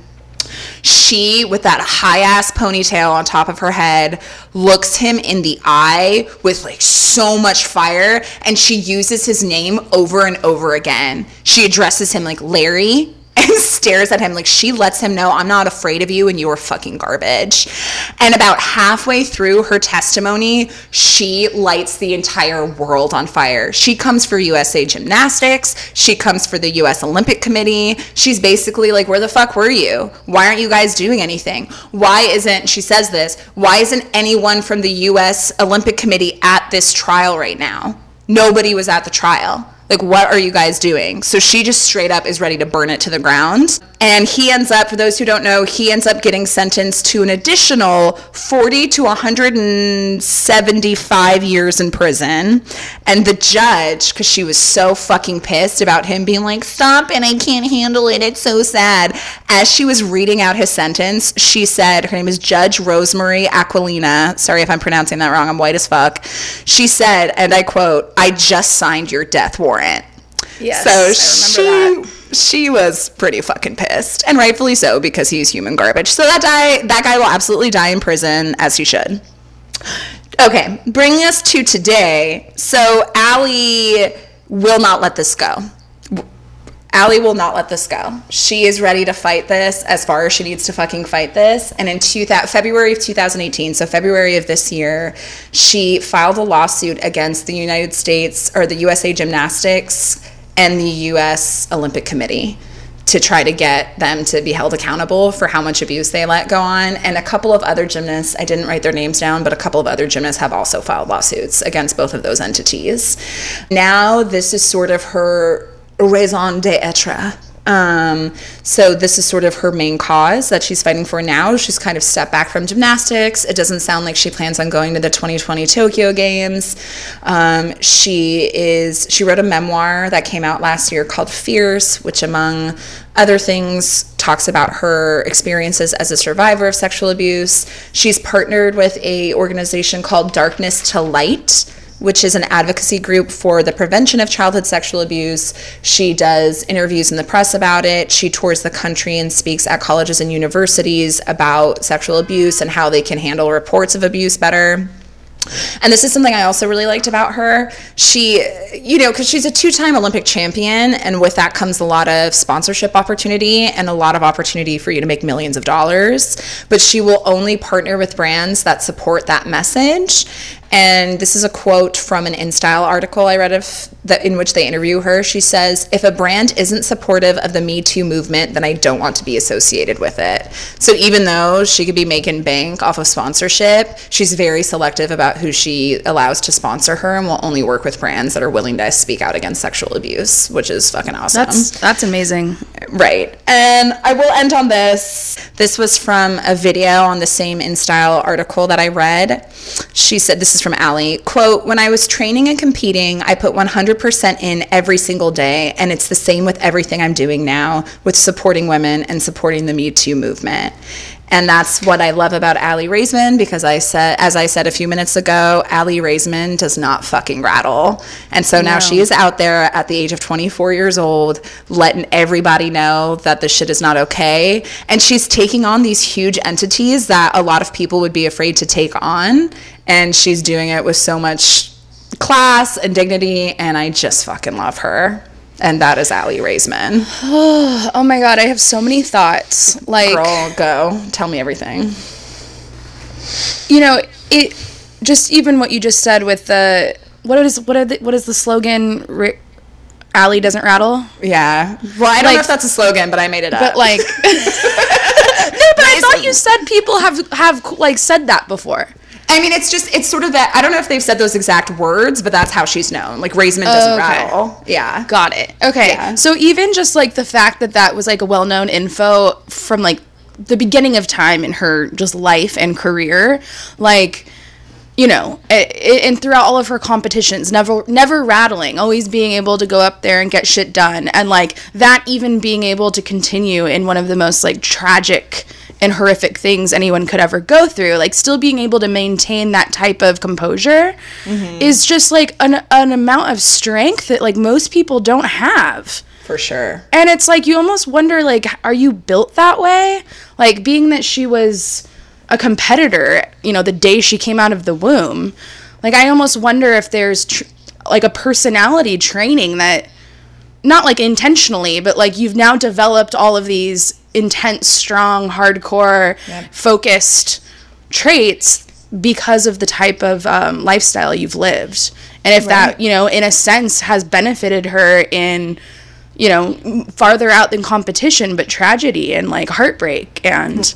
She, with that high ass ponytail on top of her head, looks him in the eye with like so much fire, and she uses his name over and over again. She addresses him like Larry and stares at him like she lets him know I'm not afraid of you and you are fucking garbage. And about halfway through her testimony, she lights the entire world on fire. She comes for USA Gymnastics, she comes for the US Olympic Committee. She's basically like, Where the fuck were you? Why aren't you guys doing anything? Why isn't, she says this, why isn't anyone from the US Olympic Committee at this trial right now? Nobody was at the trial. Like, what are you guys doing? So she just straight up is ready to burn it to the ground. And he ends up, for those who don't know, he ends up getting sentenced to an additional 40 to 175 years in prison. And the judge, because she was so fucking pissed about him being like, stop and I can't handle it, it's so sad. As she was reading out his sentence, she said, her name is Judge Rosemary Aquilina. Sorry if I'm pronouncing that wrong, I'm white as fuck. She said, and I quote, I just signed your death warrant.
Yes,
So she
that.
she was pretty fucking pissed, and rightfully so because he's human garbage. So that guy that guy will absolutely die in prison as he should. Okay, bringing us to today. So Aly will not let this go. Aly will not let this go. She is ready to fight this as far as she needs to fucking fight this. And in two February of 2018, so February of this year, she filed a lawsuit against the United States or the USA Gymnastics and the US Olympic Committee to try to get them to be held accountable for how much abuse they let go on. And a couple of other gymnasts, I didn't write their names down, but a couple of other gymnasts have also filed lawsuits against both of those entities. Now, this is sort of her raison d'etre. Um, so this is sort of her main cause that she's fighting for now. She's kind of stepped back from gymnastics. It doesn't sound like she plans on going to the 2020 Tokyo Games. Um, she is she wrote a memoir that came out last year called Fierce, which among other things talks about her experiences as a survivor of sexual abuse. She's partnered with a organization called Darkness to Light which is an advocacy group for the prevention of childhood sexual abuse. She does interviews in the press about it. She tours the country and speaks at colleges and universities about sexual abuse and how they can handle reports of abuse better. And this is something I also really liked about her. She, you know, because she's a two time Olympic champion, and with that comes a lot of sponsorship opportunity and a lot of opportunity for you to make millions of dollars. But she will only partner with brands that support that message. And this is a quote from an InStyle article I read of that in which they interview her. She says, "If a brand isn't supportive of the Me Too movement, then I don't want to be associated with it." So even though she could be making bank off of sponsorship, she's very selective about who she allows to sponsor her and will only work with brands that are willing to speak out against sexual abuse, which is fucking awesome.
That's that's amazing.
Right. And I will end on this. This was from a video on the same InStyle article that I read. She said, this is from Aly, quote, when I was training and competing, I put 100% in every single day. And it's the same with everything I'm doing now with supporting women and supporting the Me Too movement. And that's what I love about Aly Raisman because I said, as I said a few minutes ago, Aly Raisman does not fucking rattle. And so now
No.
she is out there at the age of 24 years old, letting everybody know that this shit is not okay. And she's taking on these huge entities that a lot of people would be afraid to take on. And she's doing it with so much class and dignity. And I just fucking love her. And that is Aly Raisman.
Oh my god, I have so many thoughts. Like
Girl, go. Tell me everything.
you know, it just even what you just said with the what is what are the, what is the slogan? Ri- Aly doesn't rattle.
Yeah. Well, I don't know if that's a slogan, but I made it up.
But like, no, but I thought you said people have have like said that before.
I mean, it's just, it's sort of that. I don't know if they've said those exact words, but that's how she's known. Like, Raisman doesn't oh,
Okay.
rattle. Yeah.
Got it. Okay.
Yeah.
So even just like the fact that that was like a well-known info from like the beginning of time in her just life and career, like you know, and throughout all of her competitions, never never rattling, always being able to go up there and get shit done, and like that even being able to continue in one of the most like tragic and horrific things anyone could ever go through, like still being able to maintain that type of composure mm-hmm. is just like an, an amount of strength that like most people don't have.
For sure.
And it's like you almost wonder like are you built that way? Like being that she was a competitor, you know, the day she came out of the womb. Like I almost wonder if there's tr- like a personality training that not like intentionally, but like you've now developed all of these intense, strong, hardcore,
Yep.
focused traits because of the type of um, lifestyle you've lived. And if that, you know, in a sense has benefited her in, you know, farther out than competition, but tragedy and like heartbreak and.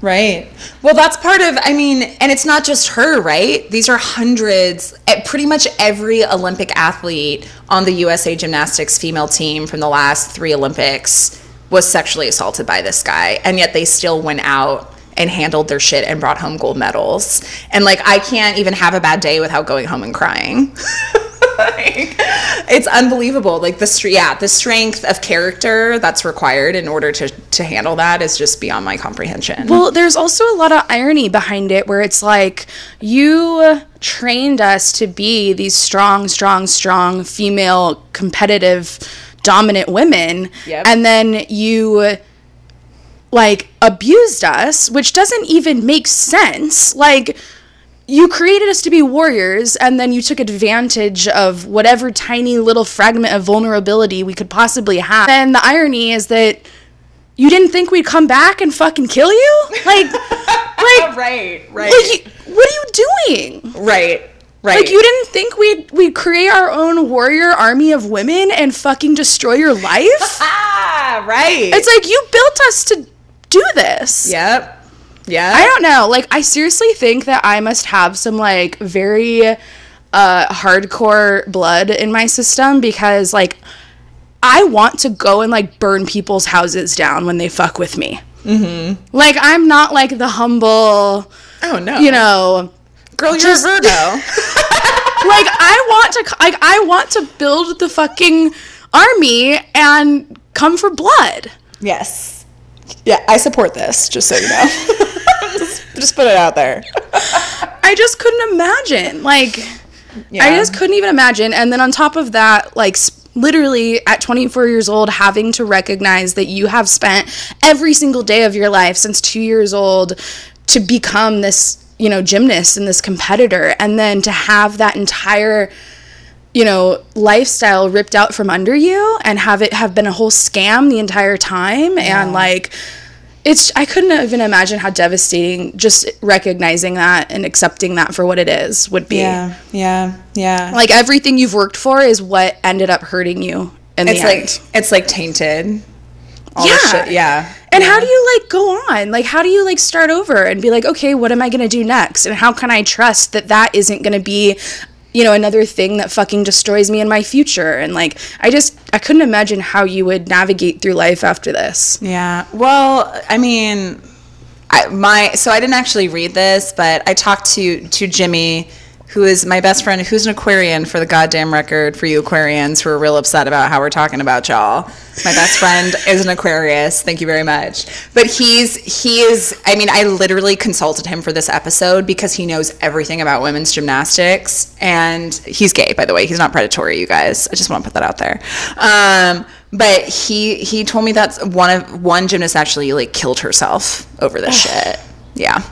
Right. Well, that's part of, I mean, and it's not just her, right? These are hundreds, eh, pretty much every Olympic athlete on the USA Gymnastics female team from the last three Olympics was sexually assaulted by this guy. And yet they still went out and handled their shit and brought home gold medals. And like, I can't even have a bad day without going home and crying. like, it's unbelievable. Like the yeah, the strength of character that's required in order to to handle that is just beyond my comprehension.
Well, there's also a lot of irony behind it where it's like you trained us to be these strong, strong, strong female competitive dominant women
Yep.
and then you like abused us, which doesn't even make sense. Like you created us to be warriors and then you took advantage of whatever tiny little fragment of vulnerability we could possibly have. And the irony is that you didn't think we'd come back and fucking kill you? Like like
right, right,
like what are you doing?
right, right.
Like you didn't think we'd we'd create our own warrior army of women and fucking destroy your life?
ah, right.
it's like you built us to do this.
yep, yeah.
I don't know. Like, I seriously think that I must have some like very uh, hardcore blood in my system because like I want to go and like burn people's houses down when they fuck with me. Mm-hmm. Like, I'm not like the humble,
oh no,
you know.
Girl, you're a Virgo.
Like, I want to, like, I want to build the fucking army and come for blood.
yes, yeah. I support this. Just so you know, just, just put it out there.
I just couldn't imagine. Like,
Yeah.
I just couldn't even imagine. And then on top of that, like literally at 24 years old, having to recognize that you have spent every single day of your life since two years old to become this you know, gymnast and this competitor and then to have that entire you know, lifestyle ripped out from under you and have it have been a whole scam the entire time and like it's I couldn't even imagine how devastating just recognizing that and accepting that for what it is would be.
Yeah, yeah, yeah.
Like everything you've worked for is what ended up hurting you in
it's like
end.
it's like tainted. All
Yeah.
shit. Yeah.
And how do you like go on? Like how do you like start over and be like, okay, what am I gonna do next? And how can I trust that that isn't gonna be, you know, another thing that fucking destroys me in my future? And like, I just I couldn't imagine how you would navigate through life after this.
Yeah. Well, I mean, I, my so I didn't actually read this, but I talked to to Jimmy, who is my best friend, who's an Aquarian for the goddamn record for you Aquarians who are real upset about how we're talking about y'all. My best friend is an Aquarius. Thank you very much. But he's he is. I mean, I literally consulted him for this episode because he knows everything about women's gymnastics, and he's gay, by the way. He's not predatory, you guys. I just want to put that out there. Um, but he he told me that one of one gymnast actually like killed herself over this shit. Yeah,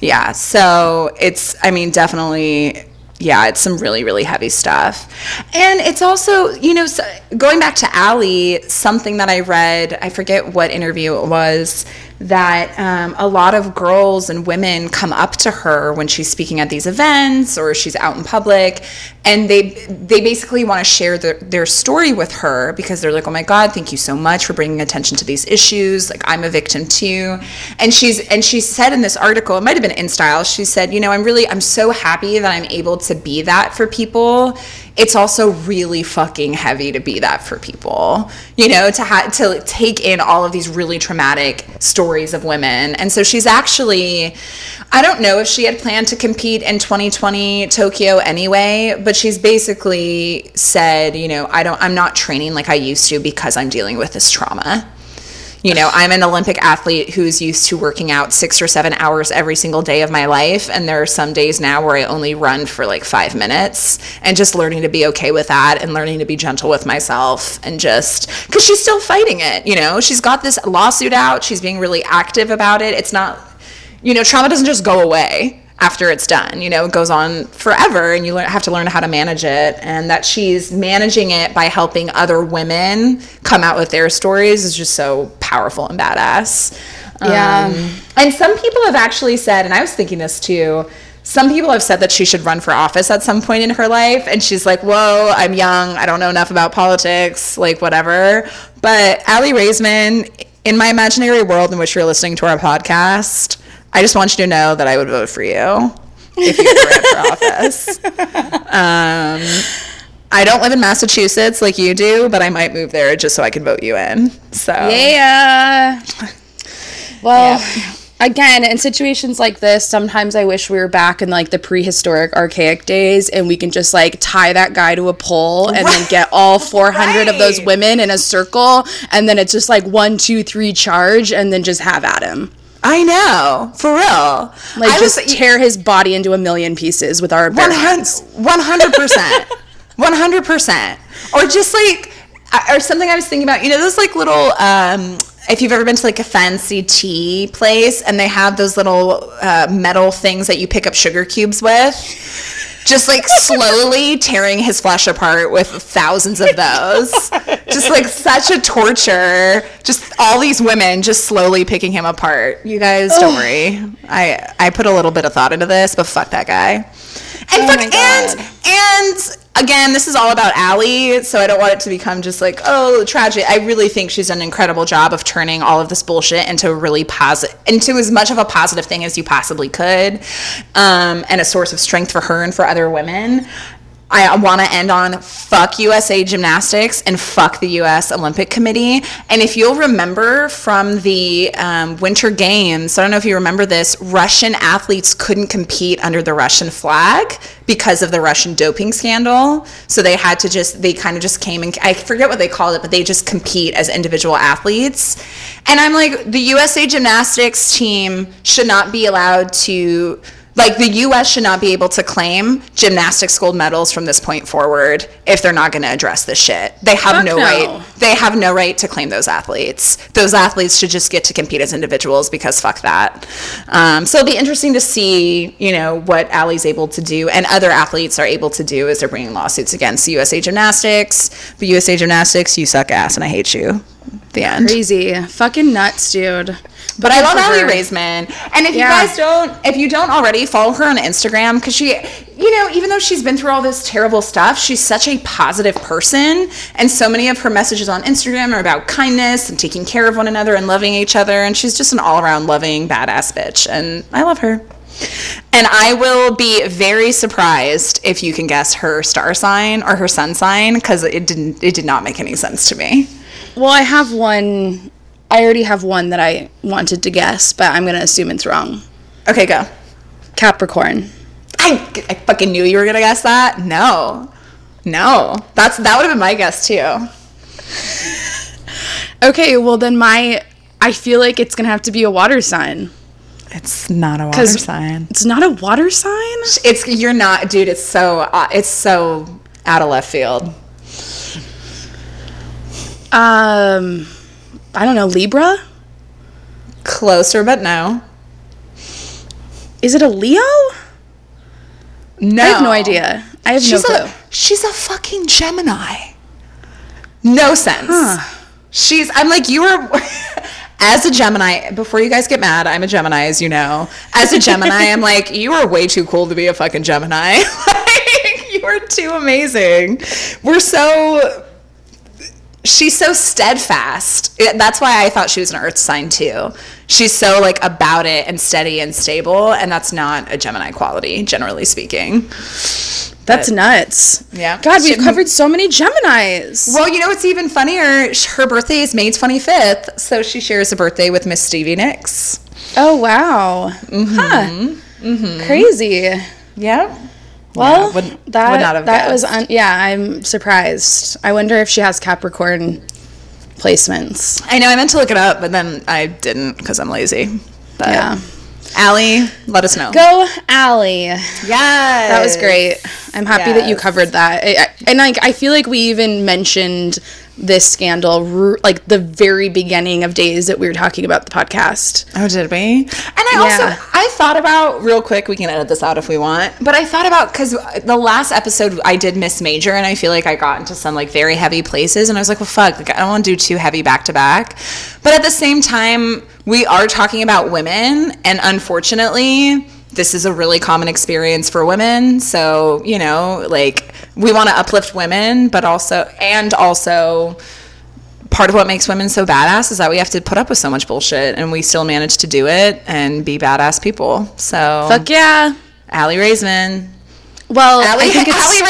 yeah. So it's I mean definitely yeah, it's some really really heavy stuff, and it's also you know so going back to Aly, something that I read I forget what interview it was that um, a lot of girls and women come up to her when she's speaking at these events or she's out in public and they they basically want to share their, their story with her because they're like oh my god thank you so much for bringing attention to these issues. Like i'm a victim too. And she's and she said in this article it might have been InStyle she said you know i'm really i'm so happy that i'm able to be that for people it's also really fucking heavy to be that for people you know to have to take in all of these really traumatic stories of women. And so she's actually i don't know if she had planned to compete in 2020 tokyo anyway but she's basically said you know i don't i'm not training like i used to because i'm dealing with this trauma you know, I'm an Olympic athlete who's used to working out six or seven hours every single day of my life. And there are some days now where I only run for like five minutes and just learning to be okay with that and learning to be gentle with myself and just because she's still fighting it. You know, she's got this lawsuit out, she's being really active about it. It's not, you know, trauma doesn't just go away after it's done. You know, it goes on forever and you learn, have to learn how to manage it. And that she's managing it by helping other women come out with their stories is just so powerful and badass.
Yeah.
Um, and some people have actually said, and I was thinking this too. Some people have said that she should run for office at some point in her life. And she's like, whoa, I'm young. I don't know enough about politics, like whatever. But Aly Raisman, in my imaginary world in which you're listening to our podcast, I just want you to know that I would vote for you if you were ran for office. Um, I don't live in Massachusetts like you do, but I might move there just so I can vote you in. So
Yeah. Well, again, in situations like this, sometimes I wish we were back in like the prehistoric archaic days and we can just like tie that guy to a pole and then get all 400 of those women in a circle and then it's just like one, two, three charge and then just have at him.
I know for real.
Like
I
just
was,
tear his body into a million pieces with our bare hands.
One hundred percent, one hundred percent, or just like, or something I was thinking about. You know, those like little. um if you've ever been to like a fancy tea place and they have those little uh, metal things that you pick up sugar cubes with, just like slowly tearing his flesh apart with thousands of those. just like such a torture. Just all these women just slowly picking him apart. You guys, don't worry. I I put a little bit of thought into this, but fuck that guy. And
Oh
fuck and and again, this is all about Aly, so I don't want it to become just like, oh, tragic. I really think she's done an incredible job of turning all of this bullshit into really positive, into as much of a positive thing as you possibly could, um, and a source of strength for her and for other women. I want to end on fuck USA Gymnastics and fuck the US Olympic Committee. And if you'll remember from the um, Winter Games, I don't know if you remember this, Russian athletes couldn't compete under the Russian flag because of the Russian doping scandal. So they had to just, they kind of just came and I forget what they called it, but they just compete as individual athletes. And I'm like, the USA Gymnastics team should not be allowed to Like the US should not be able to claim gymnastics gold medals from this point forward if they're not going to address this shit. They have no,
no.
right. They have no right to claim those athletes. Those athletes should just get to compete as individuals because fuck that. Um, so it'll be interesting to see, you know, what Aly's able to do and other athletes are able to do as they're bringing lawsuits against USA Gymnastics. But USA Gymnastics, you suck ass and I hate you. The end.
Crazy. Fucking nuts, dude.
But I love
Aly.
Raisman. And if
Yeah.
you guys don't, if you don't already follow her on Instagram, because she, you know, even though she's been through all this terrible stuff, she's such a positive person. And so many of her messages on Instagram are about kindness and taking care of one another and loving each other. And she's just an all around loving, badass bitch. And I love her. And I will be very surprised if you can guess her star sign or her sun sign because it didn't it did not make any sense to me.
Well, I have one. I already have one that I wanted to guess, but I'm going to assume it's wrong.
Okay, go.
Capricorn.
I, I fucking knew you were gonna guess that. No, no, that's that would have been my guess too.
Okay, well, then my. I feel like it's going to have to be a water sign.
It's not a water sign.
It's not a water sign?
It's you're not, dude. It's so uh, it's so out of left field.
Um, I don't know, Libra?
Closer, but no.
Is it a Leo?
No,
I have no idea. I have
She's
no
a
clue.
she's a fucking Gemini. No sense. She's. I'm like you were. As a Gemini, before you guys get mad, I'm a Gemini, as you know. As a Gemini, I'm like, you are way too cool to be a fucking Gemini. like, you are too amazing. We're so she's so steadfast. That's why I thought she was an earth sign too. She's so like about it and steady and stable, and that's not a Gemini quality, generally speaking.
That's nuts.
Yeah.
God, we've covered so many Geminis.
Well, you know what's even funnier? Her birthday is May 25th, so she shares a birthday with Miss Stevie Nicks.
Oh, wow. Mm-hmm. Huh. Crazy.
Yeah.
Well,
would-
that,
would not have
that was, un- yeah, I'm surprised. I wonder if she has Capricorn placements.
I know I meant to look it up, but then I didn't because I'm lazy. But
Yeah.
Aly, let us know.
Go, Aly.
Yes.
That was great. I'm happy that you covered that. I, I, and like, I feel like we even mentioned this scandal like the very beginning of days that we were talking about the podcast.
Oh, did we? And I
Yeah.
also I thought about real quick. We can edit this out if we want. But I thought about because the last episode I did miss major, and I feel like I got into some like very heavy places, and I was like, well, fuck, like, I don't want to do too heavy back to back. But at the same time, we are talking about women, and unfortunately. This is a really common experience for women. So, you know, like we want to uplift women, but also, and also, part of what makes women so badass is that we have to put up with so much bullshit and we still manage to do it and be badass people. So,
Fuck yeah.
Aly Raisman.
Well,
Aly,
I think it's
Aly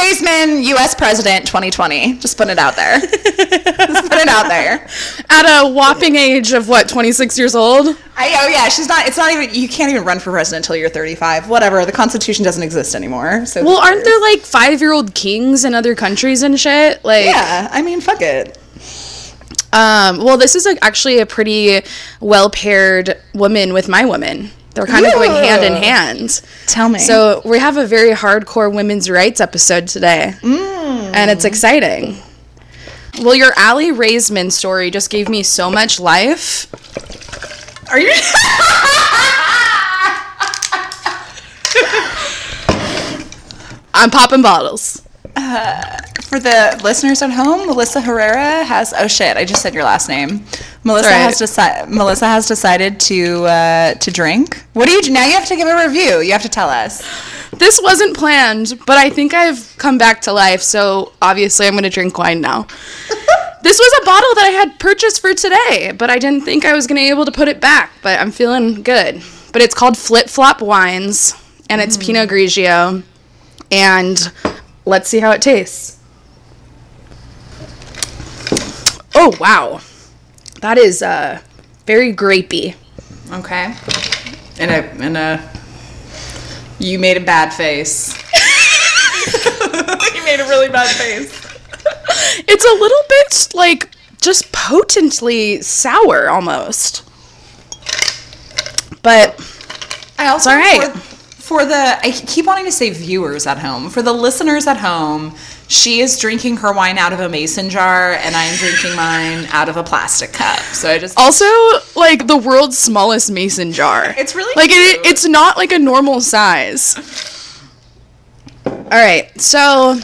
Raisman, U.S. President 2020. Just put it out there. Just put it out there.
at a whopping age of what, 26 years old?
I, oh yeah, she's not. It's not even. You can't even run for president until you're 35. Whatever. The Constitution doesn't exist anymore. So
Well, aren't there like five year old kings in other countries and shit? Like,
Yeah. I mean, fuck it.
um, well, this is like actually a pretty well paired woman with my woman. They're kind of going hand in hand.
Tell me.
So we have a very hardcore women's rights episode today, mm. and it's exciting. Well, your Aly Raisman story just gave me so much life.
are you?
I'm popping bottles.
Uh, For the listeners at home, Melissa Herrera has. Oh shit! I just said your last name. Melissa
Sorry.
has decided. Melissa has decided to uh, to drink. What do you now? You have to give a review. You have to tell us.
This wasn't planned, but I think I've come back to life, so obviously I'm going to drink wine now. this was a bottle that I had purchased for today, but I didn't think I was going to be able to put it back, but I'm feeling good. But it's called Flip Flop Wines, and it's Pinot Grigio, and let's see how it tastes. Oh, wow. That is uh, very grapey.
Okay. And a in a. You made a bad face. you made a really bad face.
It's a little bit like just potently sour almost. But
I also
all right.
for, for the I keep wanting to say viewers at home. For the listeners at home, she is drinking her wine out of a mason jar and I am drinking mine out of a plastic cup. So I just
Also, like the world's smallest mason jar.
It's really
like it, it's not like a normal size. All right, so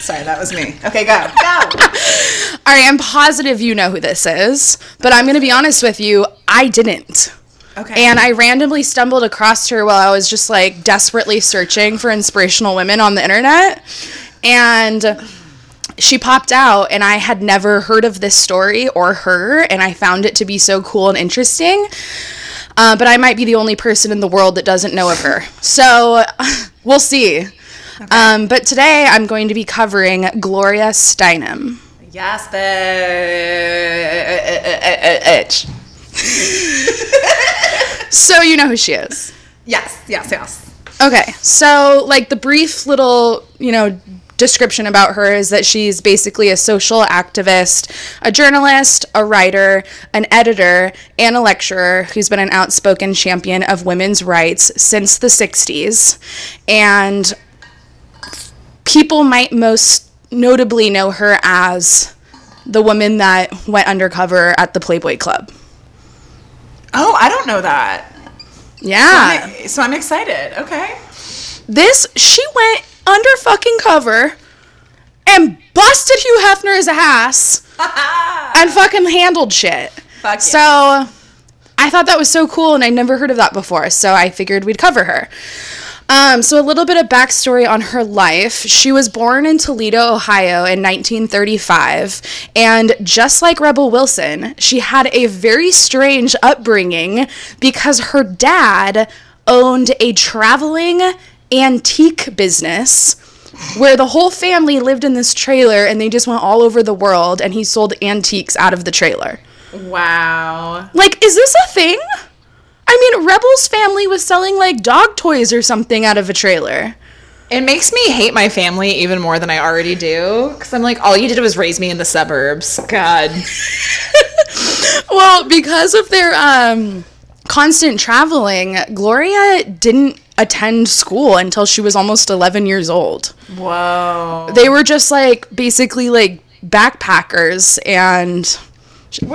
Sorry, that was me. Okay, go. Go.
all right, I'm positive you know who this is, but I'm gonna be honest with you, I didn't.
Okay.
And I randomly stumbled across her while I was just like desperately searching for inspirational women on the internet. And she popped out, and I had never heard of this story or her, and I found it to be so cool and interesting. Uh, but I might be the only person in the world that doesn't know of her. So we'll see. Um, but today I'm going to be covering Gloria Steinem.
yes, bitch.
So you know who she is.
Yes, yes, yes.
Okay, so like the brief little, you know, description about her is that she's basically a social activist, a journalist, a writer, an editor, and a lecturer who's been an outspoken champion of women's rights since the 60s. And people might most notably know her as the woman that went undercover at the Playboy Club.
Oh, I don't know that.
Yeah.
So I'm excited. Okay.
This she went under fucking cover and busted Hugh Hefner's ass and fucking handled shit.
Fuck yeah.
So I thought that was so cool and I'd never heard of that before, so I figured we'd cover her. Um, so a little bit of backstory on her life. She was born in Toledo, Ohio in 1935, and just like Rebel Wilson, she had a very strange upbringing because her dad owned a traveling antique business where the whole family lived in this trailer and they just went all over the world and he sold antiques out of the trailer.
Wow.
Like, is this a thing? I mean, Rebel's family was selling like dog toys or something out of a trailer.
It makes me hate my family even more than I already do. Because I'm like, all you did was raise me in the suburbs. God.
Well, because of their um, constant traveling, Gloria didn't attend school until she was almost 11 years old.
Whoa.
They were just like basically like backpackers and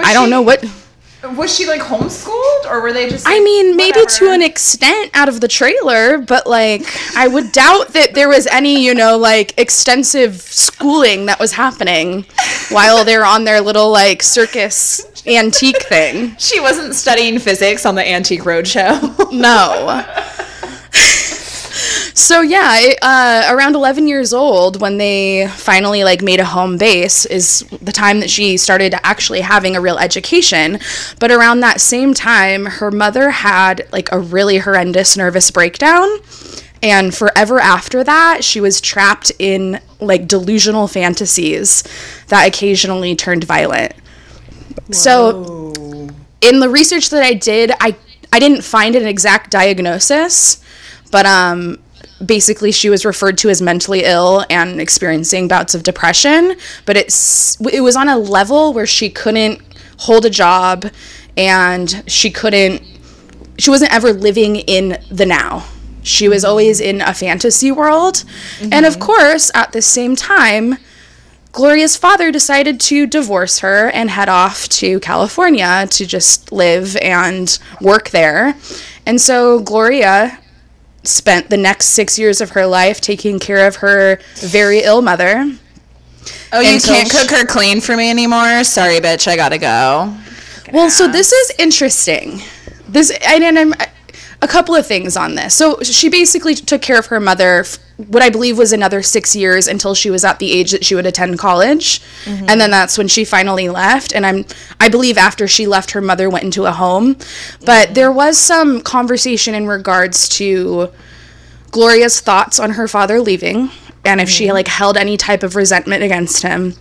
I don't
she-
know what
Was she like homeschooled or were they just.
I mean, maybe to an extent out of the trailer, but like, I would doubt that there was any, you know, like extensive schooling that was happening while they were on their little like circus antique thing.
She wasn't studying physics on the Antique Roadshow.
No. So yeah, it, uh, around 11 years old, when they finally like made a home base, is the time that she started actually having a real education. But around that same time, her mother had like a really horrendous nervous breakdown, and forever after that, she was trapped in like delusional fantasies that occasionally turned violent. So in the research that I did, I I didn't find an exact diagnosis, but um basically she was referred to as mentally ill and experiencing bouts of depression, but it's it was on a level where she couldn't hold a job and she couldn't she wasn't ever living in the now. She was always in a fantasy world. And of mm-hmm. course, at the same time, Gloria's father decided to divorce her and head off to California to just live and work there. And so Gloria spent the next six years of her life taking care of her very ill mother.
Oh, you can't
she-
cook her clean for me anymore? Sorry, bitch, I gotta go.
Well, so this is interesting. This and, and I'm a couple of things on this. So she basically took care of her mother what I believe was another 6 years until she was at the age that she would attend college. Mm-hmm. And then that's when she finally left and I'm I believe after she left her mother went into a home. But there was some conversation in regards to Gloria's thoughts on her father leaving and if she mm-hmm. like held any type of resentment against him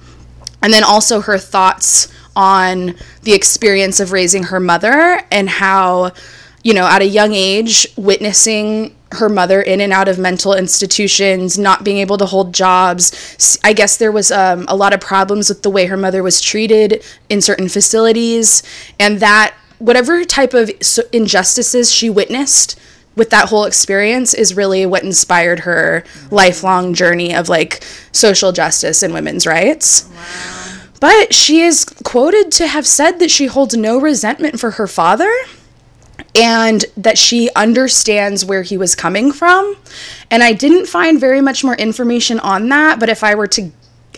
and then also her thoughts on the experience of raising her mother and how you know at a young age witnessing her mother in and out of mental institutions not being able to hold jobs. I guess there was um, a lot of problems with the way her mother was treated in certain facilities and that whatever type of injustices she witnessed with that whole experience is really what inspired her lifelong journey of like social justice and women's rights. But she is quoted to have said that she holds no resentment for her father and that she understands where he was coming from. And I didn't find very much more information on that, but if I were to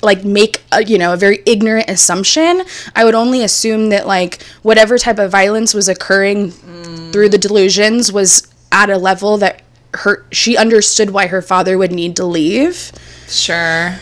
like make a, you know a very ignorant assumption i would only assume that like whatever type of violence was occurring through the delusions was at a level that her she understood why her father would need to leave
Sure.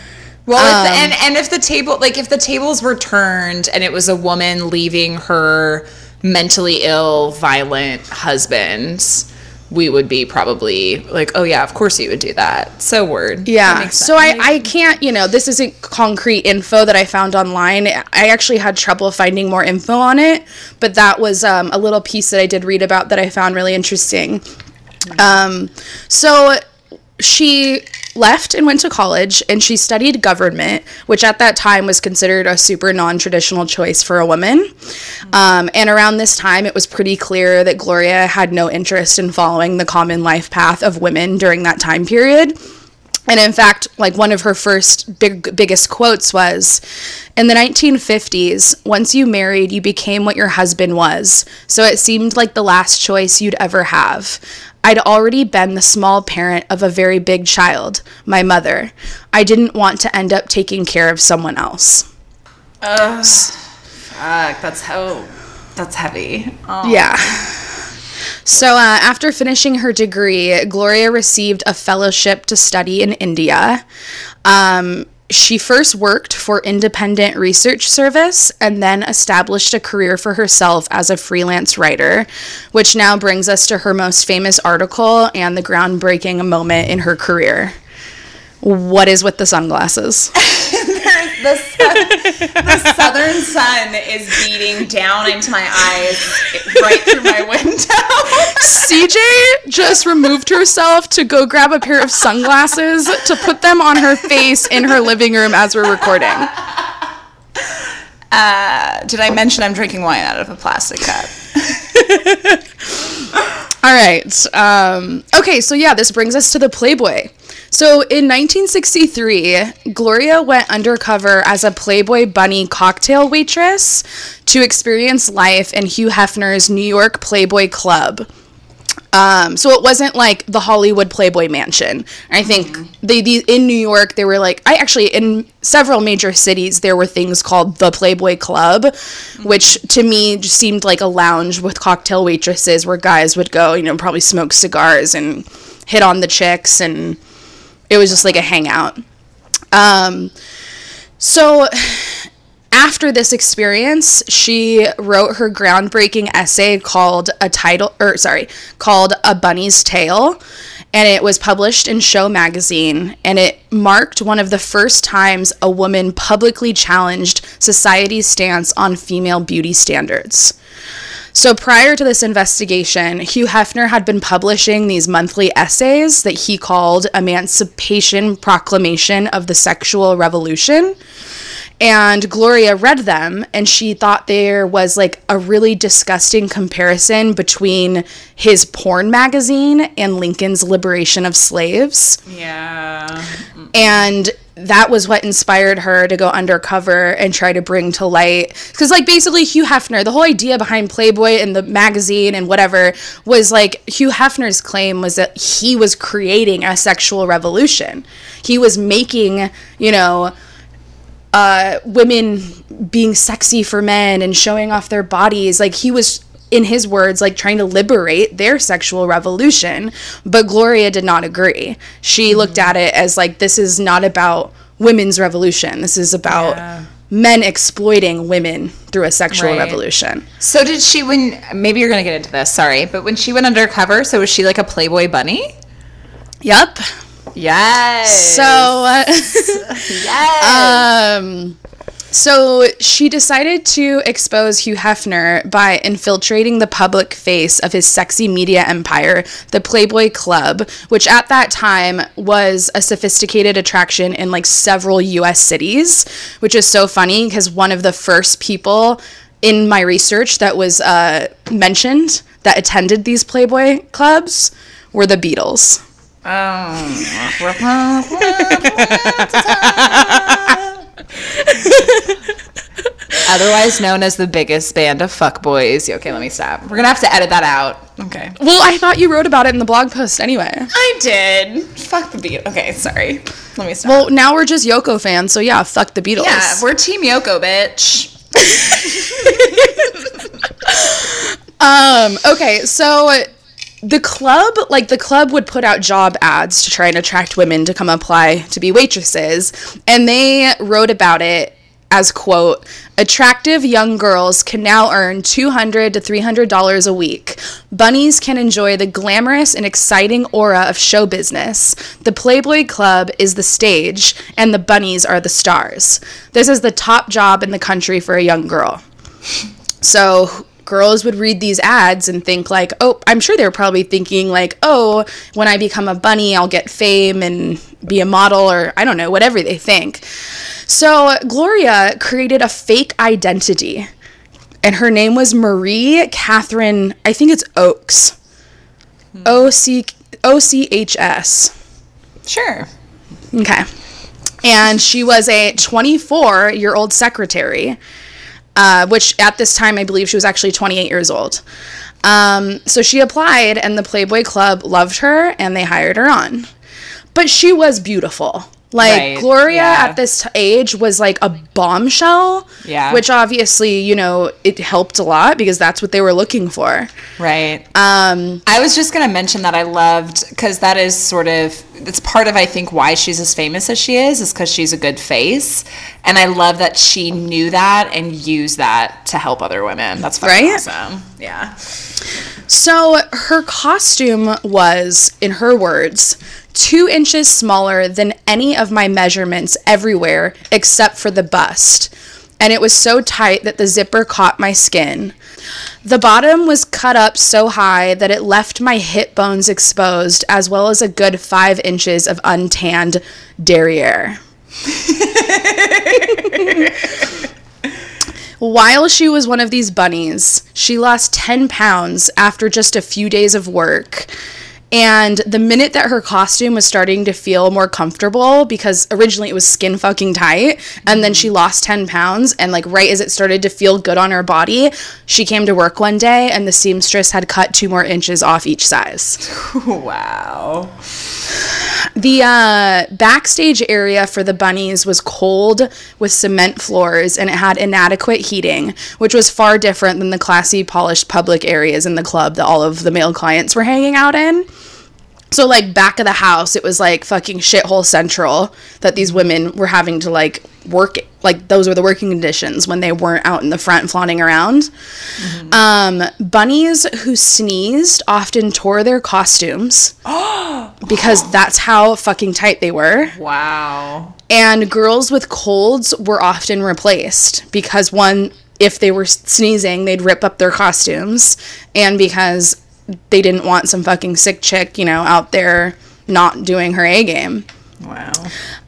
Well, if the, um, and and if the table like if the tables were turned and it was a woman leaving her mentally ill, violent husband, we would be probably like, oh yeah, of course he would do that. So word.
Yeah. So. I, I can't, you know, this isn't concrete info that I found online. I actually had trouble finding more info on it, but that was um, a little piece that I did read about that I found really interesting. Um, so she left and went to college and she studied government, which at that time was considered a super non traditional choice for a woman. Um, and around this time, it was pretty clear that Gloria had no interest in following the common life path of women during that time period. And in fact, like one of her first big biggest quotes was, "In the 1950s, once you married, you became what your husband was. So it seemed like the last choice you'd ever have. I'd already been the small parent of a very big child, my mother. I didn't want to end up taking care of someone else."
Oh fuck, that's how that's heavy. Oh.
Yeah. So, uh, after finishing her degree, Gloria received a fellowship to study in India. Um, she first worked for Independent Research Service and then established a career for herself as a freelance writer, which now brings us to her most famous article and the groundbreaking moment in her career. What is with the sunglasses?
the, sun, the southern sun is beating down into my eyes right through my window.
CJ just removed herself to go grab a pair of sunglasses to put them on her face in her living room as we're recording.
Uh, did I mention I'm drinking wine out of a plastic cup?
All right. Um, okay, so yeah, this brings us to the Playboy. So in 1963, Gloria went undercover as a Playboy Bunny cocktail waitress to experience life in Hugh Hefner's New York Playboy Club. Um, so it wasn't like the Hollywood Playboy Mansion. I think they, the in New York there were like I actually in several major cities there were things called the Playboy Club, which to me just seemed like a lounge with cocktail waitresses where guys would go, you know, probably smoke cigars and hit on the chicks and it was just like a hangout. Um, so after this experience, she wrote her groundbreaking essay called a title or sorry, called A Bunny's Tale, and it was published in Show magazine and it marked one of the first times a woman publicly challenged society's stance on female beauty standards. So prior to this investigation, Hugh Hefner had been publishing these monthly essays that he called Emancipation Proclamation of the Sexual Revolution. And Gloria read them and she thought there was like a really disgusting comparison between his porn magazine and Lincoln's liberation of slaves.
Yeah.
And that was what inspired her to go undercover and try to bring to light because like basically hugh hefner the whole idea behind playboy and the magazine and whatever was like hugh hefner's claim was that he was creating a sexual revolution he was making you know uh, women being sexy for men and showing off their bodies. Like he was, in his words, like trying to liberate their sexual revolution. But Gloria did not agree. She looked at it as like, this is not about women's revolution. This is about
Yeah.
men exploiting women through a sexual
Right.
revolution.
So did she when maybe you're gonna get into this, sorry, but when she went undercover, so was she like a Playboy bunny?
Yep.
Yes.
So. Uh,
yes.
Um, so she decided to expose Hugh Hefner by infiltrating the public face of his sexy media empire, the Playboy Club, which at that time was a sophisticated attraction in like several US cities, which is so funny because one of the first people in my research that was uh, mentioned that attended these Playboy clubs were the Beatles.
Otherwise known as the biggest band of fuckboys. Okay, let me stop. We're gonna have to edit that out. Okay.
Well, I thought you wrote about it in the blog post anyway.
I did. Fuck the beat. Okay, sorry. Let me stop.
Well, now we're just Yoko fans, so yeah, fuck the Beatles.
yeah, we're Team Yoko, bitch.
Um, okay, so the club, like the club would put out job ads to try and attract women to come apply to be waitresses, and they wrote about it as quote, attractive young girls can now earn 200 to 300 dollars a week. Bunnies can enjoy the glamorous and exciting aura of show business. The Playboy Club is the stage and the bunnies are the stars. This is the top job in the country for a young girl. So girls would read these ads and think like, oh, I'm sure they're probably thinking like, oh, when I become a bunny, I'll get fame and be a model or I don't know, whatever they think. So Gloria created a fake identity. And her name was Marie Catherine, I think it's Oakes. Hmm. O C O C H S.
Sure.
Okay. And she was a 24 year old secretary, uh, which at this time I believe she was actually 28 years old. Um, so she applied, and the Playboy Club loved her and they hired her on. But she was beautiful. Like
Right,
Gloria
yeah.
at this t- age was like a bombshell.
Yeah.
Which obviously, you know, it helped a lot because that's what they were looking for.
Right.
Um,
I was just going to mention that I loved because that is sort of it's part of I think why she's as famous as she is is because she's a good face, and I love that she knew that and used that to help other women. That's fucking
Right?
awesome. Yeah.
So her costume was, in her words, two inches smaller than any of my measurements everywhere except for the bust. And it was so tight that the zipper caught my skin. The bottom was cut up so high that it left my hip bones exposed, as well as a good five inches of untanned derriere. While she was one of these bunnies, she lost 10 pounds after just a few days of work. And the minute that her costume was starting to feel more comfortable, because originally it was skin fucking tight, and then she lost 10 pounds, and like right as it started to feel good on her body, she came to work one day and the seamstress had cut two more inches off each size.
Wow.
The uh, backstage area for the bunnies was cold with cement floors and it had inadequate heating, which was far different than the classy, polished public areas in the club that all of the male clients were hanging out in. So, like, back of the house, it was like fucking shithole central that these women were having to like work. Like, those were the working conditions when they weren't out in the front flaunting around. Um, bunnies who sneezed often tore their costumes because that's how fucking tight they were.
Wow.
And girls with colds were often replaced because one, if they were sneezing, they'd rip up their costumes, and because they didn't want some fucking sick chick, you know, out there not doing her A game.
Wow.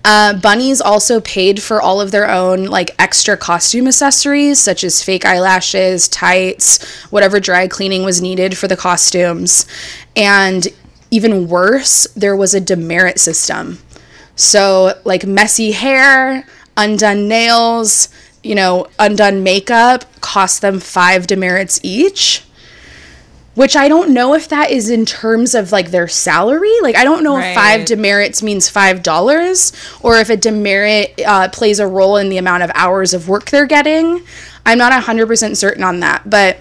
Uh, bunnies also paid for all of their own like extra costume accessories, such as fake eyelashes, tights, whatever dry cleaning was needed for the costumes, and even worse, there was a demerit system. So like messy hair, undone nails, you know, undone makeup cost them five demerits each which I don't know if that is in terms of like their salary. Like I don't know if five demerits means five dollars or if a demerit uh, plays a role in the amount of hours of work they're getting. I'm not hundred percent certain on that, but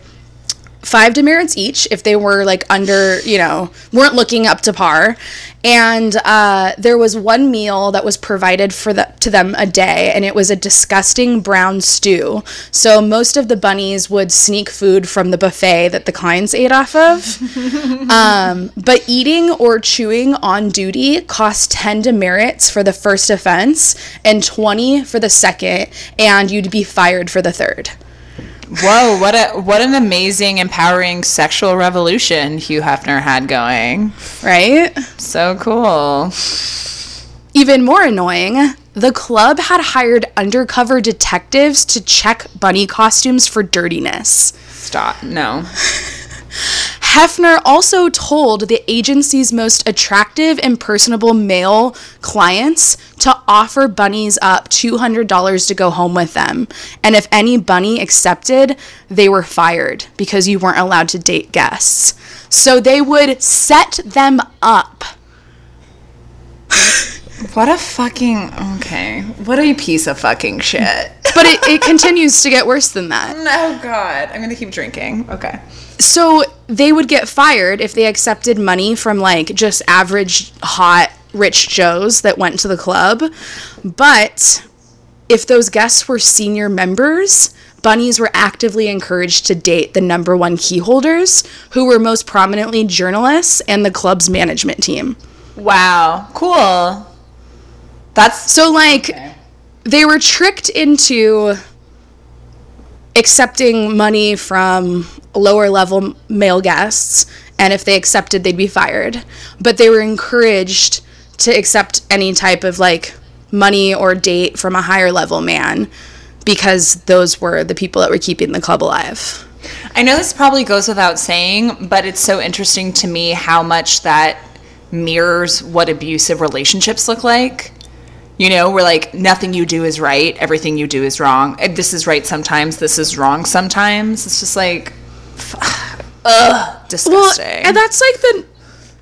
five demerits each if they were like under you know weren't looking up to par. And uh, there was one meal that was provided for the, to them a day and it was a disgusting brown stew. So most of the bunnies would sneak food from the buffet that the clients ate off of. Um, but eating or chewing on duty cost 10 demerits for the first offense and 20 for the second and you'd be fired for the third
Whoa, what a what an amazing, empowering sexual revolution Hugh Hefner had going.
right
So cool.
Even more annoying, the club had hired undercover detectives to check bunny costumes for dirtiness.
Stop. No.
Hefner also told the agency's most attractive and personable male clients to offer bunnies up $200 to go home with them. And if any bunny accepted, they were fired because you weren't allowed to date guests. So they would set them up.
What a fucking. Okay. What a piece of fucking shit.
But it, it continues to get worse than that.
oh, God. I'm going to keep drinking. Okay.
So they would get fired if they accepted money from like just average hot rich Joes that went to the club. But if those guests were senior members, bunnies were actively encouraged to date the number one key holders, who were most prominently journalists and the club's management team.
Wow. Cool. That's.
So, like, they were tricked into accepting money from lower level male guests, and if they accepted, they'd be fired. But they were encouraged to accept any type of like money or date from a higher level man because those were the people that were keeping the club alive.
I know this probably goes without saying, but it's so interesting to me how much that mirrors what abusive relationships look like. You know, we're like nothing you do is right, everything you do is wrong. This is right sometimes, this is wrong sometimes. It's just like, ugh,
Well,
disgusting.
and that's like the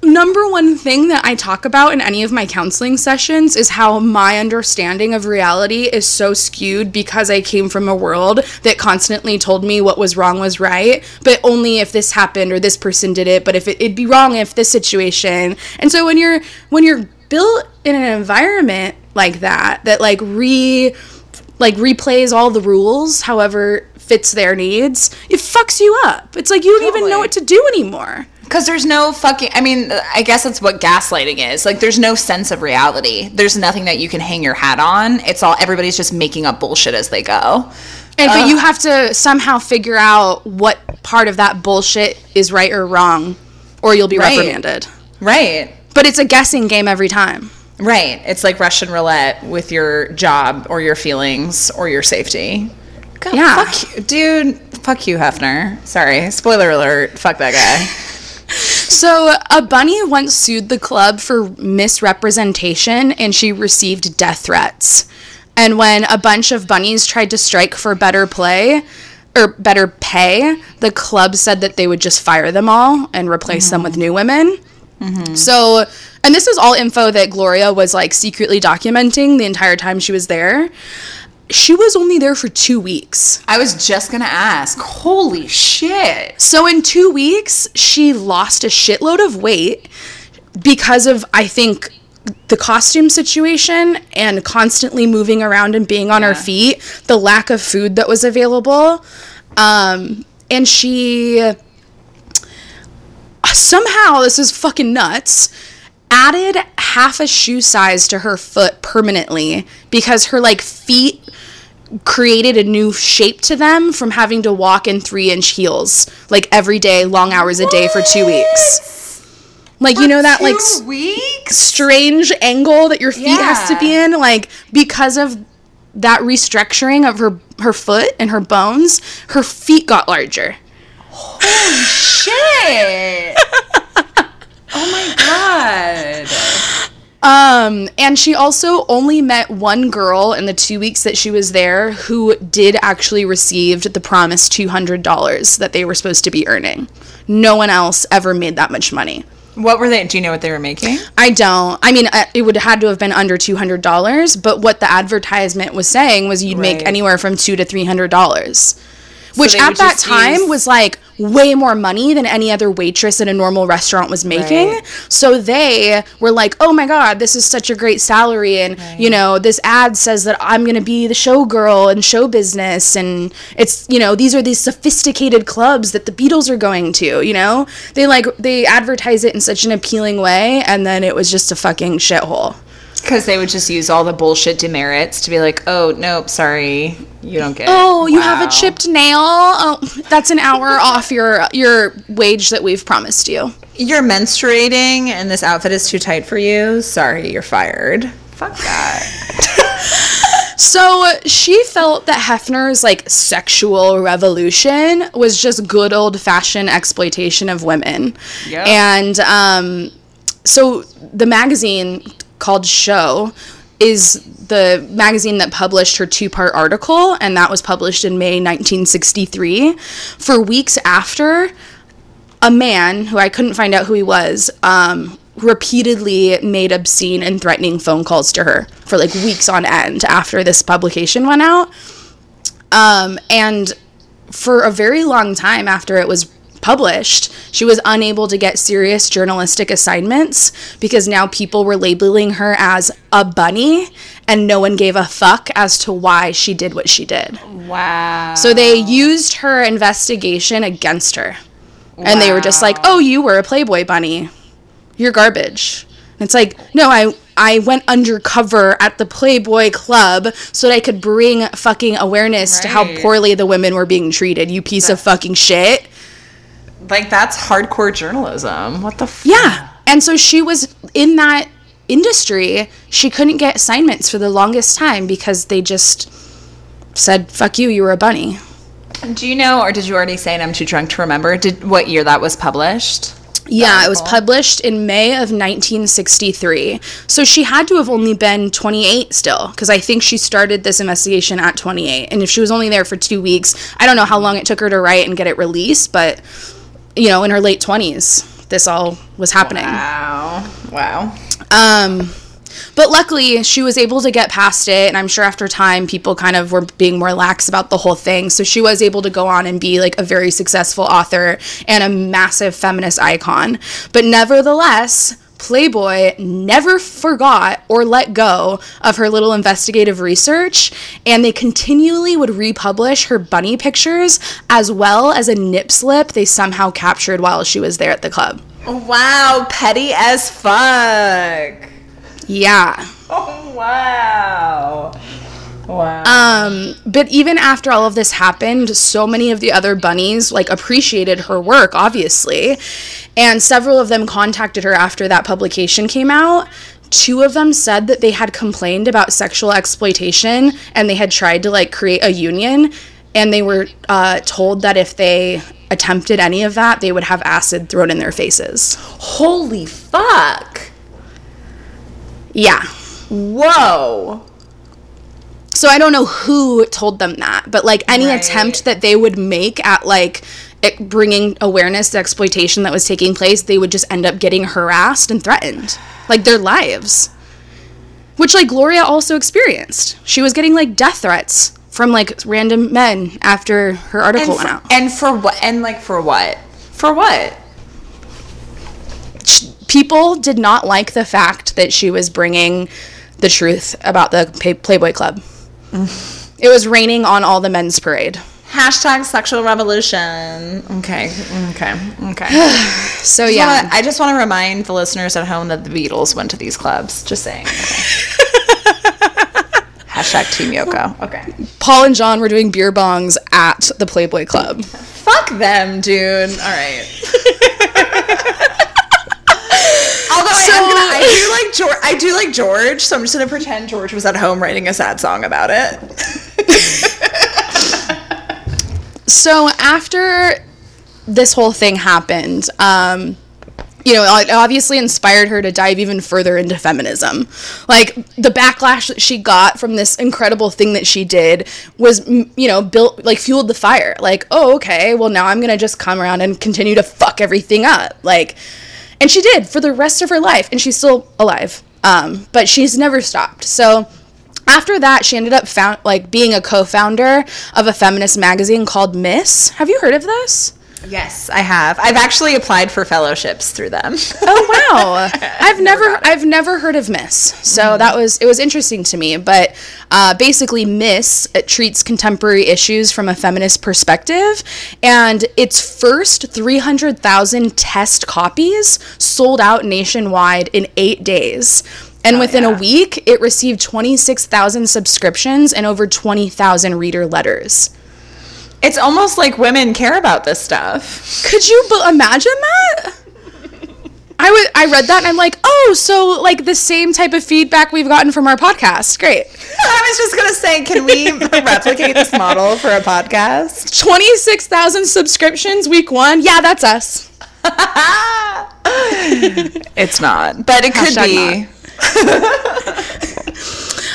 number one thing that I talk about in any of my counseling sessions is how my understanding of reality is so skewed because I came from a world that constantly told me what was wrong was right, but only if this happened or this person did it, but if it, it'd be wrong if this situation. And so when you're when you're built in an environment like that that like re like replays all the rules however fits their needs, it fucks you up. It's like you don't even know what to do anymore.
Because there's no fucking. I mean, I guess that's what gaslighting is. Like, there's no sense of reality. There's nothing that you can hang your hat on. It's all everybody's just making up bullshit as they go.
And but you have to somehow figure out what part of that bullshit is right or wrong, or you'll be
Right.
reprimanded.
Right.
But it's a guessing game every time.
Right. It's like Russian roulette with your job or your feelings or your safety. God,
Yeah.
Fuck you, dude. Fuck you, Hefner. Sorry. Spoiler alert. Fuck that guy.
So a bunny once sued the club for misrepresentation, and she received death threats. And when a bunch of bunnies tried to strike for better play or better pay, the club said that they would just fire them all and replace them with mm-hmm. new women. So, and this is all info that Gloria was like secretly documenting the entire time she was there. She was only there for two weeks.
I was just going to ask. Holy shit.
So, in two weeks, she lost a shitload of weight because of, I think, the costume situation and constantly moving around and being on her feet, the lack of food that was available. Um, and she somehow, this is fucking nuts, added half a shoe size to her foot permanently because her like feet created a new shape to them from having to walk in three inch heels like every day, long hours a day for two weeks. Like, you know, that like
weeks?
strange angle that your feet has to be in like because of that restructuring of her her foot and her bones her feet got larger Oh
shit. oh my god.
um and she also only met one girl in the 2 weeks that she was there who did actually received the promised $200 that they were supposed to be earning no one else ever made that much money
What were they? Do you know what they were making?
I don't. I mean, uh, it would have had to have been under two hundred dollars. But what the advertisement was saying was you'd make anywhere from two to three hundred dollars, which at that time
use-
was like way more money than any other waitress in a normal restaurant was making.
Right.
So they were like, "Oh my god, this is such a great salary!" And you know, this ad says that I'm gonna be the showgirl in show business, and it's you know these are these sophisticated clubs that the Beatles are going to. You know, they like they advertise it in such an appealing way, and then it was just a fucking shithole.
Because they would just use all the bullshit demerits to be like, oh, nope, sorry, you don't get
Oh, you have a chipped nail. Oh, that's an hour off your your wage that we've promised you.
You're menstruating and this outfit is too tight for you. Sorry, you're fired. Fuck that.
So she felt that Hefner's like sexual revolution was just good old fashioned exploitation of women.
Yeah.
And um, so the magazine called Show is the magazine that published her two part article, and that was published in May 1963. For weeks after, a man who I couldn't find out who he was um, repeatedly made obscene and threatening phone calls to her for like weeks on end after this publication went out. Um, and for a very long time after it was published, she was unable to get serious journalistic assignments because now people were labeling her as a bunny and no one gave a fuck as to why she did what she did.
Wow.
So they used her investigation against her. And they were just like, "Oh, you were a Playboy bunny. You're garbage." And it's like, "No, I I went undercover at the Playboy Club so that I could bring fucking awareness to how poorly the women were being treated. You piece of fucking shit."
Like that's hardcore journalism. What the? F-
Yeah. And so she was in that industry. She couldn't get assignments for the longest time because they just said, "Fuck you, you were a bunny."
Do you know, or did you already say? And I'm too drunk to remember. Did what year that was published?
Yeah, it was published in May of 1963. So she had to have only been 28 still, because I think she started this investigation at 28. And if she was only there for two weeks, I don't know how long it took her to write and get it released, but, you know, in her late 20s, this all was happening.
Wow. Wow.
Um, but luckily, she was able to get past it, and I'm sure after time, people kind of were being more lax about the whole thing. So she was able to go on and be like a very successful author and a massive feminist icon. But nevertheless, Playboy never forgot or let go of her little investigative research, and they continually would republish her bunny pictures as well as a nip slip they somehow captured while she was there at the club.
Wow. Petty as fuck.
Yeah.
Oh wow. Wow.
Um, but even after all of this happened, so many of the other bunnies like appreciated her work, obviously, and several of them contacted her after that publication came out. Two of them said that they had complained about sexual exploitation and they had tried to like create a union, and they were uh, told that if they attempted any of that, they would have acid thrown in their faces.
Holy fuck.
Yeah.
Whoa.
So I don't know who told them that, but like any
Right.
attempt that they would make at like it bringing awareness to exploitation that was taking place, they would just end up getting harassed and threatened, like their lives. Which like Gloria also experienced. She was getting like death threats from like random men after her article
And
went
for,
out.
and for what? And like for what? For what?
People did not like the fact that she was bringing the truth about the Playboy Club. It was raining on all the men's parade.
Hashtag sexual revolution. Okay. Okay. Okay.
So
yeah.
yeah.
I just want to remind the listeners at home that the Beatles went to these clubs. Just saying. Hashtag Team Yoko. Okay.
Paul and John were doing beer bongs at the Playboy Club.
Fuck them, dude. All right. Although I, am gonna, I do like George. I do like George, so I'm just gonna pretend George was at home writing a sad song about it.
So after this whole thing happened, um, you know, it obviously inspired her to dive even further into feminism. Like the backlash that she got from this incredible thing that she did was, you know, built like fueled the fire. Like, oh, okay, well now I'm gonna just come around and continue to fuck everything up. Like, and she did for the rest of her life, and she's still alive. Um, but she's never stopped. So after that, she ended up found like being a co-founder of a feminist magazine called Miss. Have you heard of this?
Yes, I have. I've actually applied for fellowships through them.
Oh wow! I've never I've never heard of Miss, so that was it was interesting to me. But uh, basically, Miss treats contemporary issues from a feminist perspective, and its first three hundred thousand test copies sold out nationwide in eight days. And within a
yeah.
week, it received 26,000 subscriptions and over 20,000 reader letters.
It's almost like women care about this stuff.
Could you b- imagine that? I would I read that and I'm like, oh, so like the same type of feedback we've gotten from our podcast. Great.
I was just gonna say, can we replicate this model for a podcast?
Twenty six thousand subscriptions week one. Yeah, that's us.
it's not, but it could be.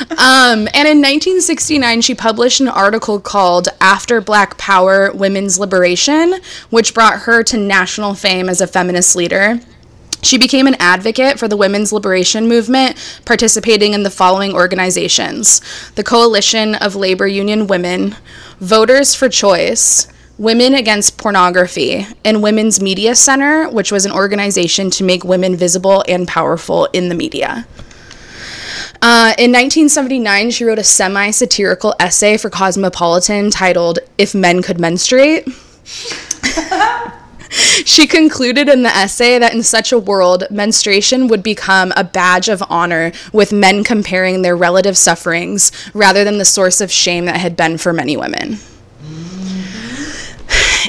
Um, and in 1969, she published an article called After Black Power Women's Liberation, which brought her to national fame as a feminist leader. She became an advocate for the women's liberation movement, participating in the following organizations the Coalition of Labor Union Women, Voters for Choice, Women Against Pornography, and Women's Media Center, which was an organization to make women visible and powerful in the media. Uh, in 1979, she wrote a semi satirical essay for Cosmopolitan titled If Men Could Menstruate. she concluded in the essay that in such a world, menstruation would become a badge of honor, with men comparing their relative sufferings rather than the source of shame that had been for many women.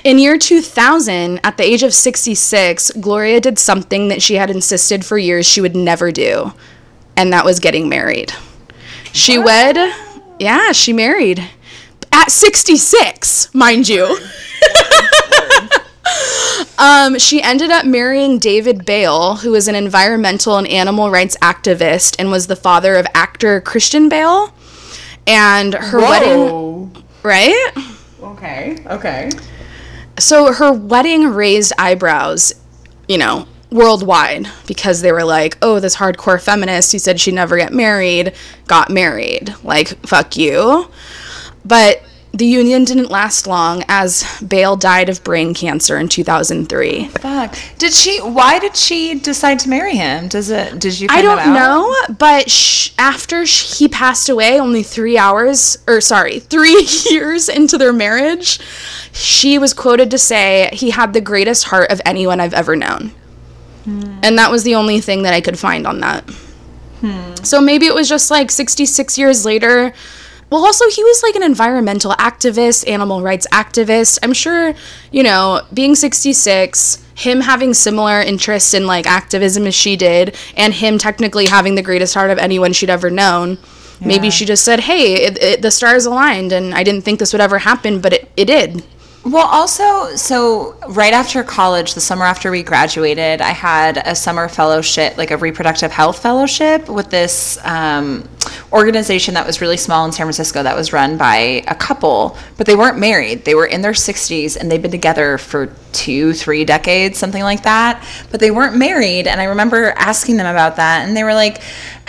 In year 2000, at the age of 66, Gloria did something that she had insisted for years she would never do, and that was getting married. She wed, yeah, she married at 66, mind you. um, she ended up marrying David Bale, who is an environmental and animal rights activist and was the father of actor Christian Bale. And her wedding, right?
Okay. Okay.
So her wedding raised eyebrows, you know, worldwide because they were like, oh, this hardcore feminist who said she'd never get married got married. Like, fuck you. But the union didn't last long as Bale died of brain cancer in 2003.
Fuck. Did she? Why did she decide to marry him? Does it? Did you?
I don't know, but sh- after sh- he passed away, only three hours, or sorry, three years into their marriage, she was quoted to say, he had the greatest heart of anyone I've ever known. Hmm. And that was the only thing that I could find on that. Hmm. So maybe it was just like 66 years later. Well, also, he was like an environmental activist, animal rights activist. I'm sure, you know, being 66, him having similar interests in like activism as she did, and him technically having the greatest heart of anyone she'd ever known. Maybe she just said, hey, it, it, the stars aligned, and I didn't think this would ever happen, but it, it did.
Well, also, so right after college, the summer after we graduated, I had a summer fellowship, like a reproductive health fellowship, with this um, organization that was really small in San Francisco that was run by a couple, but they weren't married. They were in their 60s and they'd been together for two, three decades, something like that, but they weren't married. And I remember asking them about that, and they were like,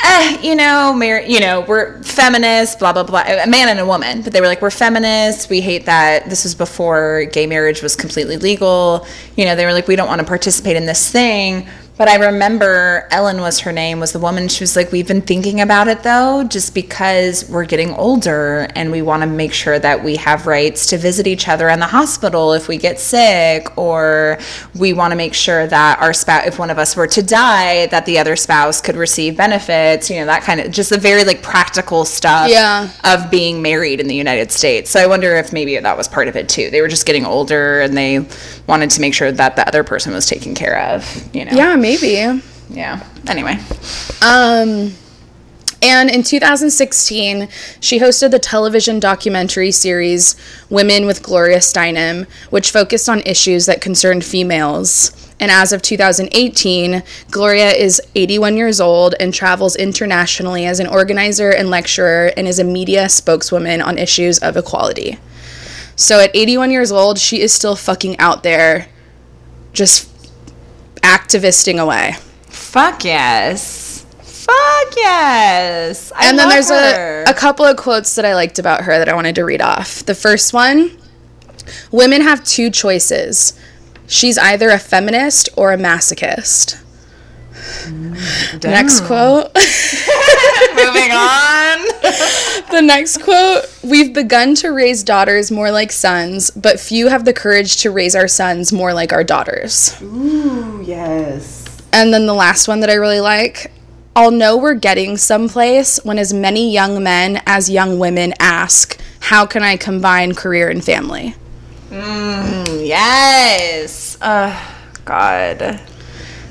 eh, you know, mar- you know, we're feminists, blah blah blah. A man and a woman, but they were like, we're feminists. We hate that. This was before gay marriage was completely legal. You know, they were like, we don't want to participate in this thing. But I remember Ellen was her name, was the woman. She was like, We've been thinking about it though, just because we're getting older and we want to make sure that we have rights to visit each other in the hospital if we get sick, or we want to make sure that our spouse, if one of us were to die, that the other spouse could receive benefits, you know, that kind of just the very like practical stuff
Yeah.
of being married in the United States. So I wonder if maybe that was part of it too. They were just getting older and they wanted to make sure that the other person was taken care of, you know.
Yeah, maybe.
Yeah. Anyway.
Um, and in 2016, she hosted the television documentary series Women with Gloria Steinem, which focused on issues that concerned females. And as of 2018, Gloria is 81 years old and travels internationally as an organizer and lecturer and is a media spokeswoman on issues of equality. So at 81 years old, she is still fucking out there just activisting away.
Fuck yes. Fuck yes. I
and then there's
her.
a, a couple of quotes that I liked about her that I wanted to read off. The first one Women have two choices. She's either a feminist or a masochist. The next quote.
Moving on.
the next quote We've begun to raise daughters more like sons, but few have the courage to raise our sons more like our daughters.
Ooh, yes.
And then the last one that I really like I'll know we're getting someplace when as many young men as young women ask, How can I combine career and family?
Mm, yes. Uh, God.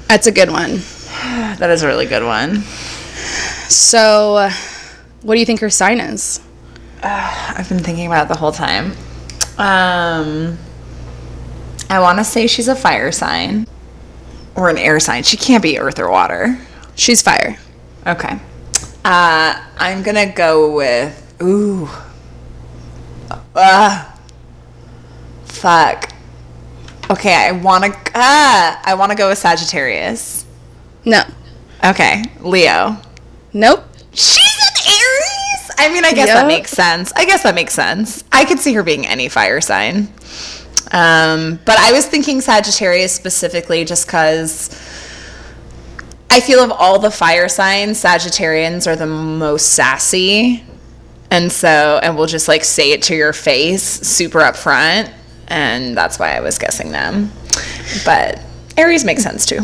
That's a good one.
That is a really good one.
So, uh, what do you think her sign is?
I've been thinking about it the whole time. Um, I want to say she's a fire sign or an air sign. She can't be earth or water.
She's fire.
Okay. Uh, I'm gonna go with ooh. Ah. Fuck. Okay, I wanna ah, I wanna go with Sagittarius.
No.
Okay, Leo.
Nope.
She's an Aries. I mean, I guess that makes sense. I guess that makes sense. I could see her being any fire sign. Um, but I was thinking Sagittarius specifically just because I feel of all the fire signs, Sagittarians are the most sassy. And so, and we'll just like say it to your face super upfront. And that's why I was guessing them. But Aries makes sense too.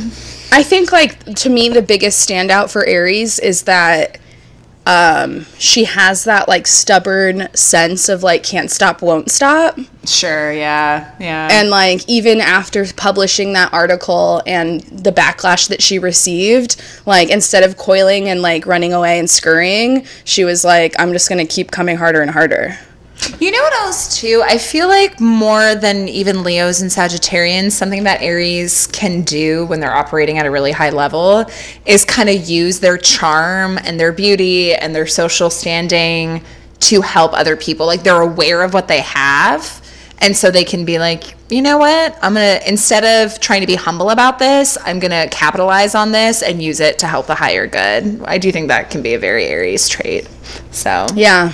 I think like to me the biggest standout for Aries is that um she has that like stubborn sense of like can't stop won't stop
Sure, yeah, yeah.
and like even after publishing that article and the backlash that she received like instead of coiling and like running away and scurrying she was like I'm just going to keep coming harder and harder.
You know what else too? I feel like more than even Leos and Sagittarians, something that Aries can do when they're operating at a really high level is kind of use their charm and their beauty and their social standing to help other people. Like they're aware of what they have. And so they can be like, you know what? I'm going to, instead of trying to be humble about this, I'm going to capitalize on this and use it to help the higher good. I do think that can be a very Aries trait. So,
Yeah.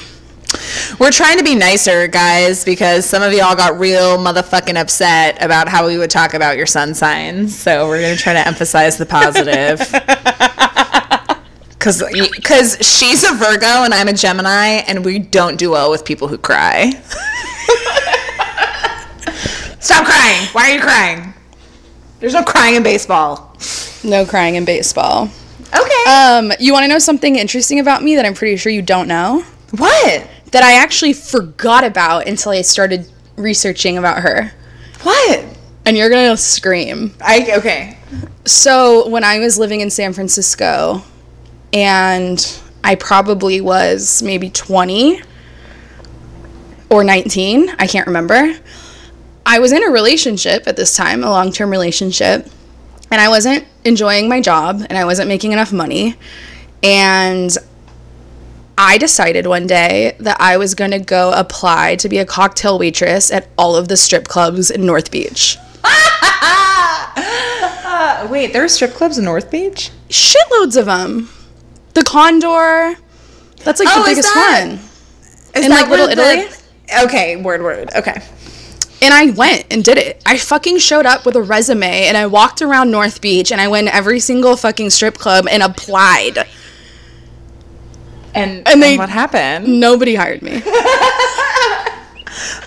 We're trying to be nicer, guys, because some of y'all got real motherfucking upset about how we would talk about your sun signs. So we're gonna try to emphasize the positive. Cause, cause she's a Virgo and I'm a Gemini, and we don't do well with people who cry. Stop crying! Why are you crying? There's no crying in baseball.
No crying in baseball.
Okay.
Um you want to know something interesting about me that I'm pretty sure you don't know?
What?
that I actually forgot about until I started researching about her.
What?
And you're gonna scream.
I okay.
So, when I was living in San Francisco, and I probably was maybe 20 or 19, I can't remember. I was in a relationship at this time, a long term relationship, and I wasn't enjoying my job and I wasn't making enough money. And I decided one day that I was going to go apply to be a cocktail waitress at all of the strip clubs in North Beach.
Uh, wait, there are strip clubs in North Beach?
Shitloads of them. The Condor. That's like
Oh,
the biggest
that-
one.
Is
In,
that
like, Little
the-
Italy?
Okay, word, word. Okay.
And I went and did it. I fucking showed up with a resume and I walked around North Beach and I went to every single fucking strip club and applied.
And,
And they-
what happened?
Nobody hired me.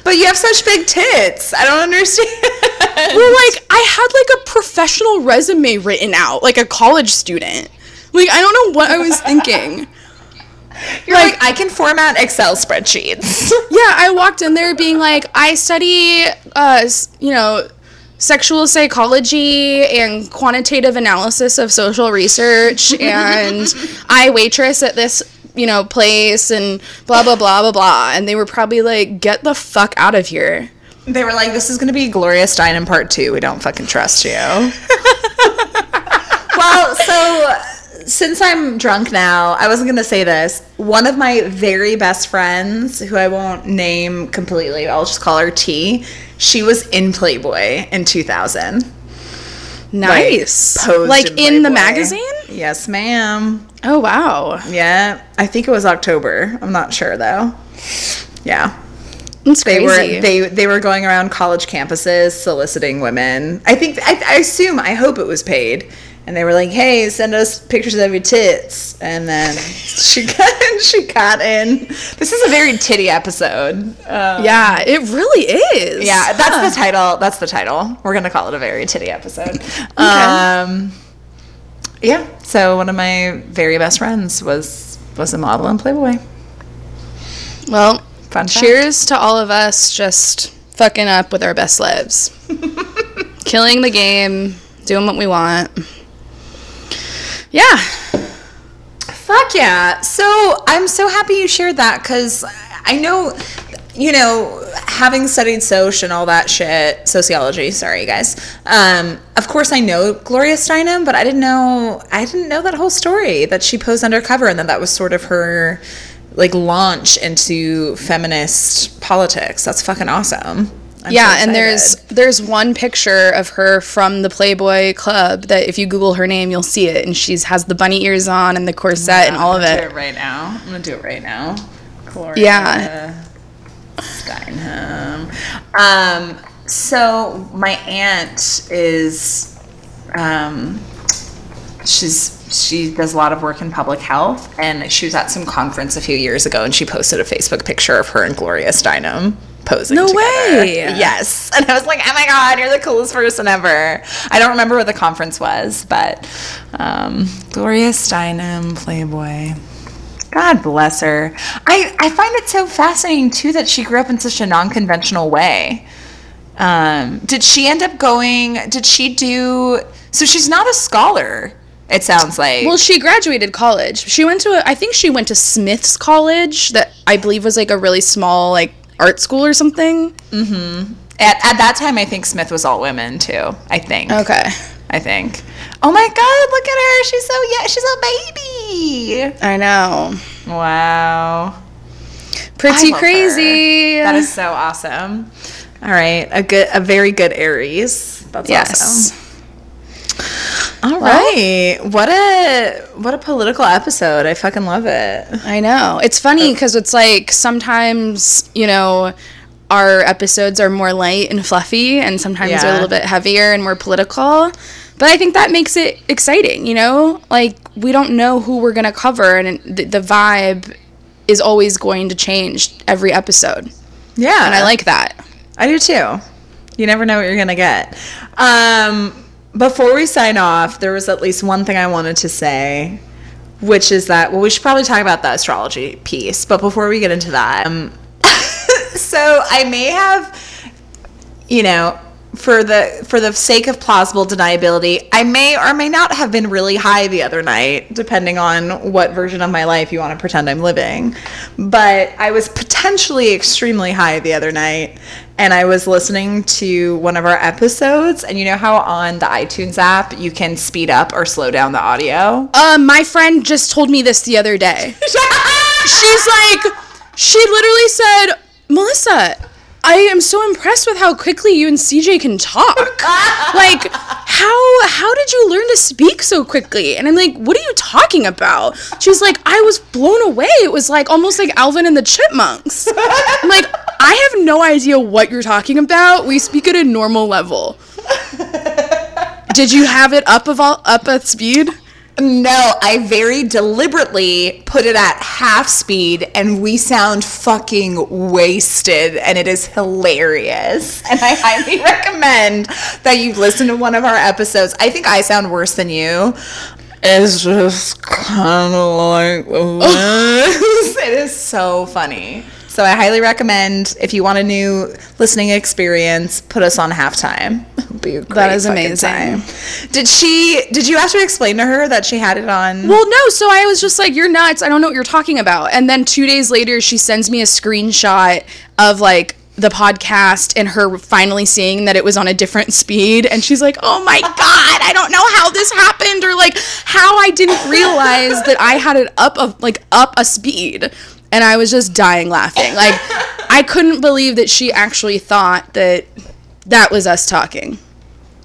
But you have such big tits. I don't understand.
well, like I had like a professional resume written out, like a college student. Like I don't know what I was thinking.
You're like, I can format Excel spreadsheets.
Yeah, I walked in there being like, I study, uh, you know, sexual psychology and quantitative analysis of social research, and I waitress at this, you know, place, and blah blah blah blah blah. And they were probably like, get the fuck out of here.
they were like, this is going to be Gloria Steinem part two. We don't fucking trust you. well, so since I'm drunk now, I wasn't going to say this. One of my very best friends, who I won't name completely, I'll just call her T, she was in Playboy in 2000.
Nice.
posed
Like in the magazine?
Yes, ma'am.
Oh wow,
Yeah, I think it was October. I'm not sure though. Yeah.
that's
They
crazy.
were they they were going around college campuses soliciting women. I think I, I assume I hope it was paid. And they were like, "Hey, send us pictures of your tits." And then she got she got in. This is a very titty episode. Um,
yeah, it really is.
yeah, that's
Huh.
the title. That's the title. We're gonna call it a very titty episode. Um, yeah. So one of my very best friends was was a model in Playboy.
Well,
Fun fact.
cheers to all of us just fucking up with our best lives. Killing the game, doing what we want. Yeah.
Fuck yeah. So I'm so happy you shared that because I know, you know, having studied Soch and all that shit, sociology, sorry guys. Um, of course I know Gloria Steinem, but I didn't know, I didn't know that whole story that she posed undercover and then that was sort of her like launch into feminist politics. That's fucking awesome. I'm so
yeah, and there's there's one picture of her from the Playboy Club that if you Google her name, you'll see it, and she's has the bunny ears on and the corset and all of it.
Do it right now. I'm gonna do it right now. Gloria
Yeah.
Steinem. Um, so my aunt is, um, she's she does a lot of work in public health, and she was at some conference a few years ago, and she posted a Facebook picture of her and Gloria Steinem posing.
No
together.
way.
Yes, and I was like, oh my god, you're the coolest person ever. I don't remember what the conference was, but um, Gloria Steinem, Playboy. God bless her. I, I find it so fascinating too that she grew up in such a non conventional way. Um, did she end up going? Did she do? So she's not a scholar. It sounds like.
Well, she graduated college. She went to a, I think she went to Smith's College that I believe was like a really small like art school or something. Mm-hmm.
at, at that time, I think Smith was all women too. I think.
Okay.
I think. Oh my God! Look at her. She's so yeah. She's a baby.
I know.
Wow.
Pretty crazy.
her. That is so awesome. All right, a good, a very good Aries. That's
yes.
awesome. All right, what a what a political episode. I fucking love it.
I know. It's funny because it's like sometimes, you know, our episodes are more light and fluffy, and sometimes they're a little bit heavier and more political. But I think that makes it exciting, you know? Like, we don't know who we're going to cover, and the, the vibe is always going to change every episode.
Yeah,
And I like that.
I do too. You never know what you're gonna get. Um, before we sign off, there was at least one thing I wanted to say, which is that well, we should probably talk about the astrology piece. But before we get into that, um, so I may have, you know, for the for the sake of plausible deniability, I may or may not have been really high the other night, depending on what version of my life you want to pretend I'm living. But I was potentially extremely high the other night, and I was listening to one of our episodes, and you know how on the iTunes app you can speed up or slow down the audio.
Um, my friend just told me this the other day. She's like, she literally said, Melissa, I am so impressed with how quickly you and CJ can talk. like, how how did you learn to speak so quickly? And I'm like, what are you talking about? She's like, I was blown away. It was like almost like Alvin and the Chipmunks. I'm like, I have no idea what you're talking about. We speak at a normal level. Did you have it up of all up at speed?
No, I very deliberately put it at half speed and we sound fucking wasted and it is hilarious. And I highly recommend that you listen to one of our episodes. I think I sound worse than you. It's just kind of like this. it is so funny. So I highly recommend if you want a new listening experience, put us on halftime. It'll be a great
is amazing.
time. Did she? Did you have to explain to her that she had it on?
Well, no. So I was just like, "You're nuts! I don't know what you're talking about." And then two days later, she sends me a screenshot of like the podcast and her finally seeing that it was on a different speed, and she's like, "Oh my god! I don't know how this happened, or like how I didn't realize that I had it up of like up a speed." And I was just dying laughing. Like I couldn't believe that she actually thought that that was us talking.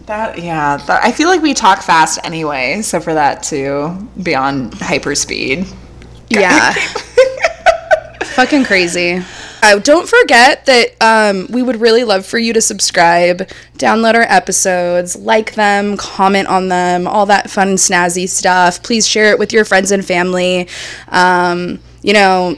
That yeah, that, I feel like we talk fast anyway, so for that to be on hyperspeed.
Yeah. Fucking crazy. Uh, don't forget that um, we would really love for you to subscribe, download our episodes, like them, comment on them, all that fun, snazzy stuff. Please share it with your friends and family. Um, you know,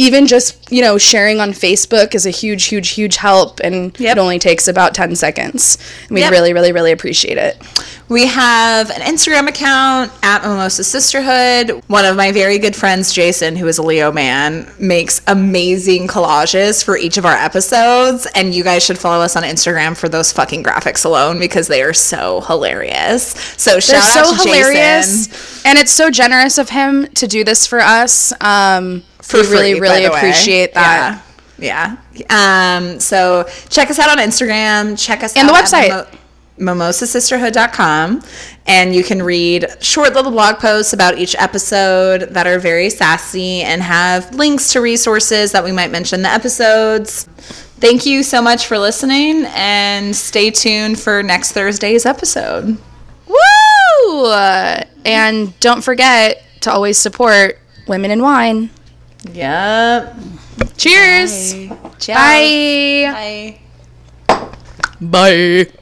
even just you know sharing on Facebook is a huge, huge, huge help, and
Yep.
it only takes about ten seconds. And we
Yep.
really, really, really appreciate it.
We have an Instagram account at Mimosa Sisterhood. One of my very good friends, Jason, who is a Leo man, makes amazing collages for each of our episodes. And you guys should follow us on Instagram for those fucking graphics alone because they are so hilarious. So shout
They're
out
so
to
hilarious,
Jason.
and it's so generous of him to do this for us. Um,
For
we really,
free, by
really
the way.
appreciate that.
Yeah. Yeah. Um, so check us out on Instagram. Check us out.
And the
at
website.
Mimo- mimosasisterhood.com and you can read short little blog posts about each episode that are very sassy and have links to resources that we might mention in the episodes. Thank you so much for listening and stay tuned for next Thursday's episode.
Woo! And don't forget to always support women in wine.
Yep.
Cheers.
Ciao.
Bye.
Bye.
Bye.